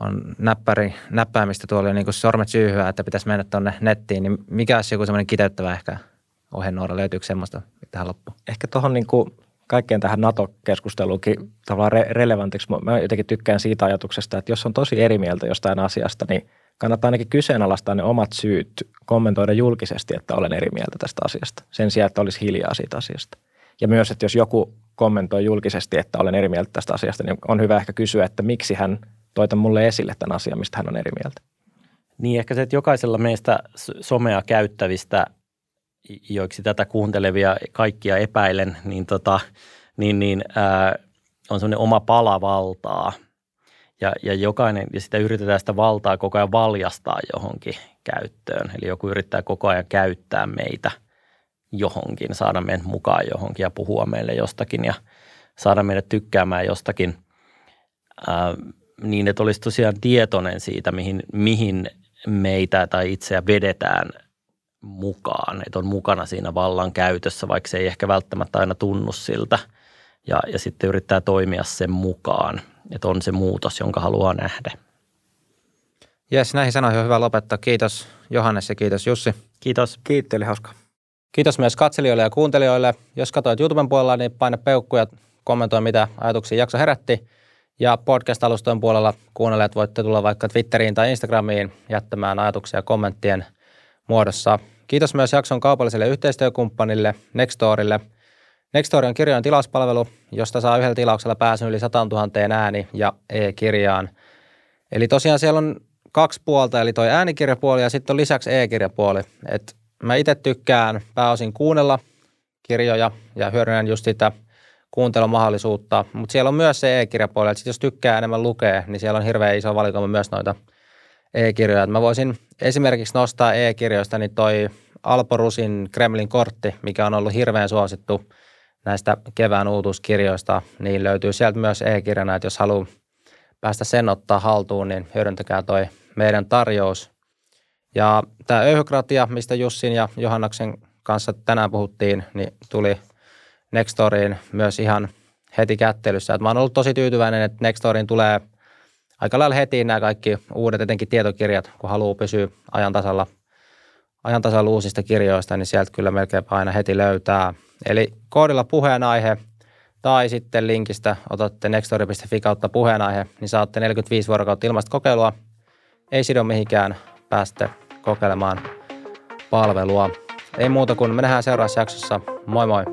Speaker 1: on näppäri, näppäimistä tuolla niin kuin sormet syyhyä, että pitäisi mennä tuonne nettiin, niin mikä olisi joku semmoinen kiteyttävä ehkä ohjenuora? Löytyykö semmoista tähän loppuun?
Speaker 2: Ehkä tuohon niin kuin kaikkeen tähän NATO-keskusteluunkin tavallaan re- relevantiksi. Mä jotenkin tykkään siitä ajatuksesta, että jos on tosi eri mieltä jostain asiasta, niin kannattaa ainakin kyseenalaistaa ne omat syyt kommentoida julkisesti, että olen eri mieltä tästä asiasta, sen sijaan, että olisi hiljaa siitä asiasta. Ja myös, että jos joku kommentoi julkisesti, että olen eri mieltä tästä asiasta, niin on hyvä ehkä kysyä, että miksi hän toita mulle esille tämän asian, mistä hän on eri mieltä.
Speaker 3: Niin, ehkä se, että jokaisella meistä somea käyttävistä joiksi tätä kuuntelevia kaikkia epäilen, niin, tota, niin, niin ää, on semmoinen oma pala valtaa. Ja, ja, jokainen, ja sitä yritetään sitä valtaa koko ajan valjastaa johonkin käyttöön. Eli joku yrittää koko ajan käyttää meitä johonkin, saada meidät mukaan johonkin ja puhua meille jostakin ja saada meidät tykkäämään jostakin. Ää, niin, että olisi tosiaan tietoinen siitä, mihin, mihin meitä tai itseä vedetään – mukaan, että on mukana siinä vallan käytössä, vaikka se ei ehkä välttämättä aina tunnu siltä. Ja, ja sitten yrittää toimia sen mukaan, että on se muutos, jonka haluaa nähdä.
Speaker 1: Jes, näihin sanoihin on hyvä lopettaa. Kiitos Johannes ja kiitos Jussi.
Speaker 3: Kiitos.
Speaker 2: Kiitti, oli hauska.
Speaker 1: Kiitos myös katselijoille ja kuuntelijoille. Jos katsoit YouTuben puolella, niin paina peukku ja kommentoi, mitä ajatuksia jakso herätti. Ja podcast-alustojen puolella kuunnelijat voitte tulla vaikka Twitteriin tai Instagramiin jättämään ajatuksia kommenttien muodossa. Kiitos myös jakson kaupalliselle yhteistyökumppanille Nextorille. Nextori on kirjojen tilauspalvelu, josta saa yhdellä tilauksella pääsyn yli 100 000 ääni- ja e-kirjaan. Eli tosiaan siellä on kaksi puolta, eli toi äänikirjapuoli ja sitten on lisäksi e-kirjapuoli. Et mä itse tykkään pääosin kuunnella kirjoja ja hyödynnän just sitä kuuntelumahdollisuutta, mutta siellä on myös se e-kirjapuoli, että jos tykkää enemmän lukea, niin siellä on hirveän iso valikoima myös noita – e-kirjoja. Mä voisin esimerkiksi nostaa e-kirjoista niin toi Alpo Rusin Kremlin kortti, mikä on ollut hirveän suosittu näistä kevään uutuuskirjoista, niin löytyy sieltä myös e-kirjana, että jos haluaa päästä sen ottaa haltuun, niin hyödyntäkää toi meidän tarjous. Ja tämä öyhokratia, mistä Jussin ja Johannaksen kanssa tänään puhuttiin, niin tuli Nextoriin myös ihan heti kättelyssä. Et mä oon ollut tosi tyytyväinen, että Nextoriin tulee – aika lailla heti nämä kaikki uudet, etenkin tietokirjat, kun haluaa pysyä ajan tasalla, ajan tasalla uusista kirjoista, niin sieltä kyllä melkein aina heti löytää. Eli koodilla puheenaihe tai sitten linkistä otatte nextori.fi kautta puheenaihe, niin saatte 45 vuorokautta ilmaista kokeilua. Ei sido mihinkään, päästä kokeilemaan palvelua. Ei muuta kuin me nähdään seuraavassa jaksossa. Moi moi!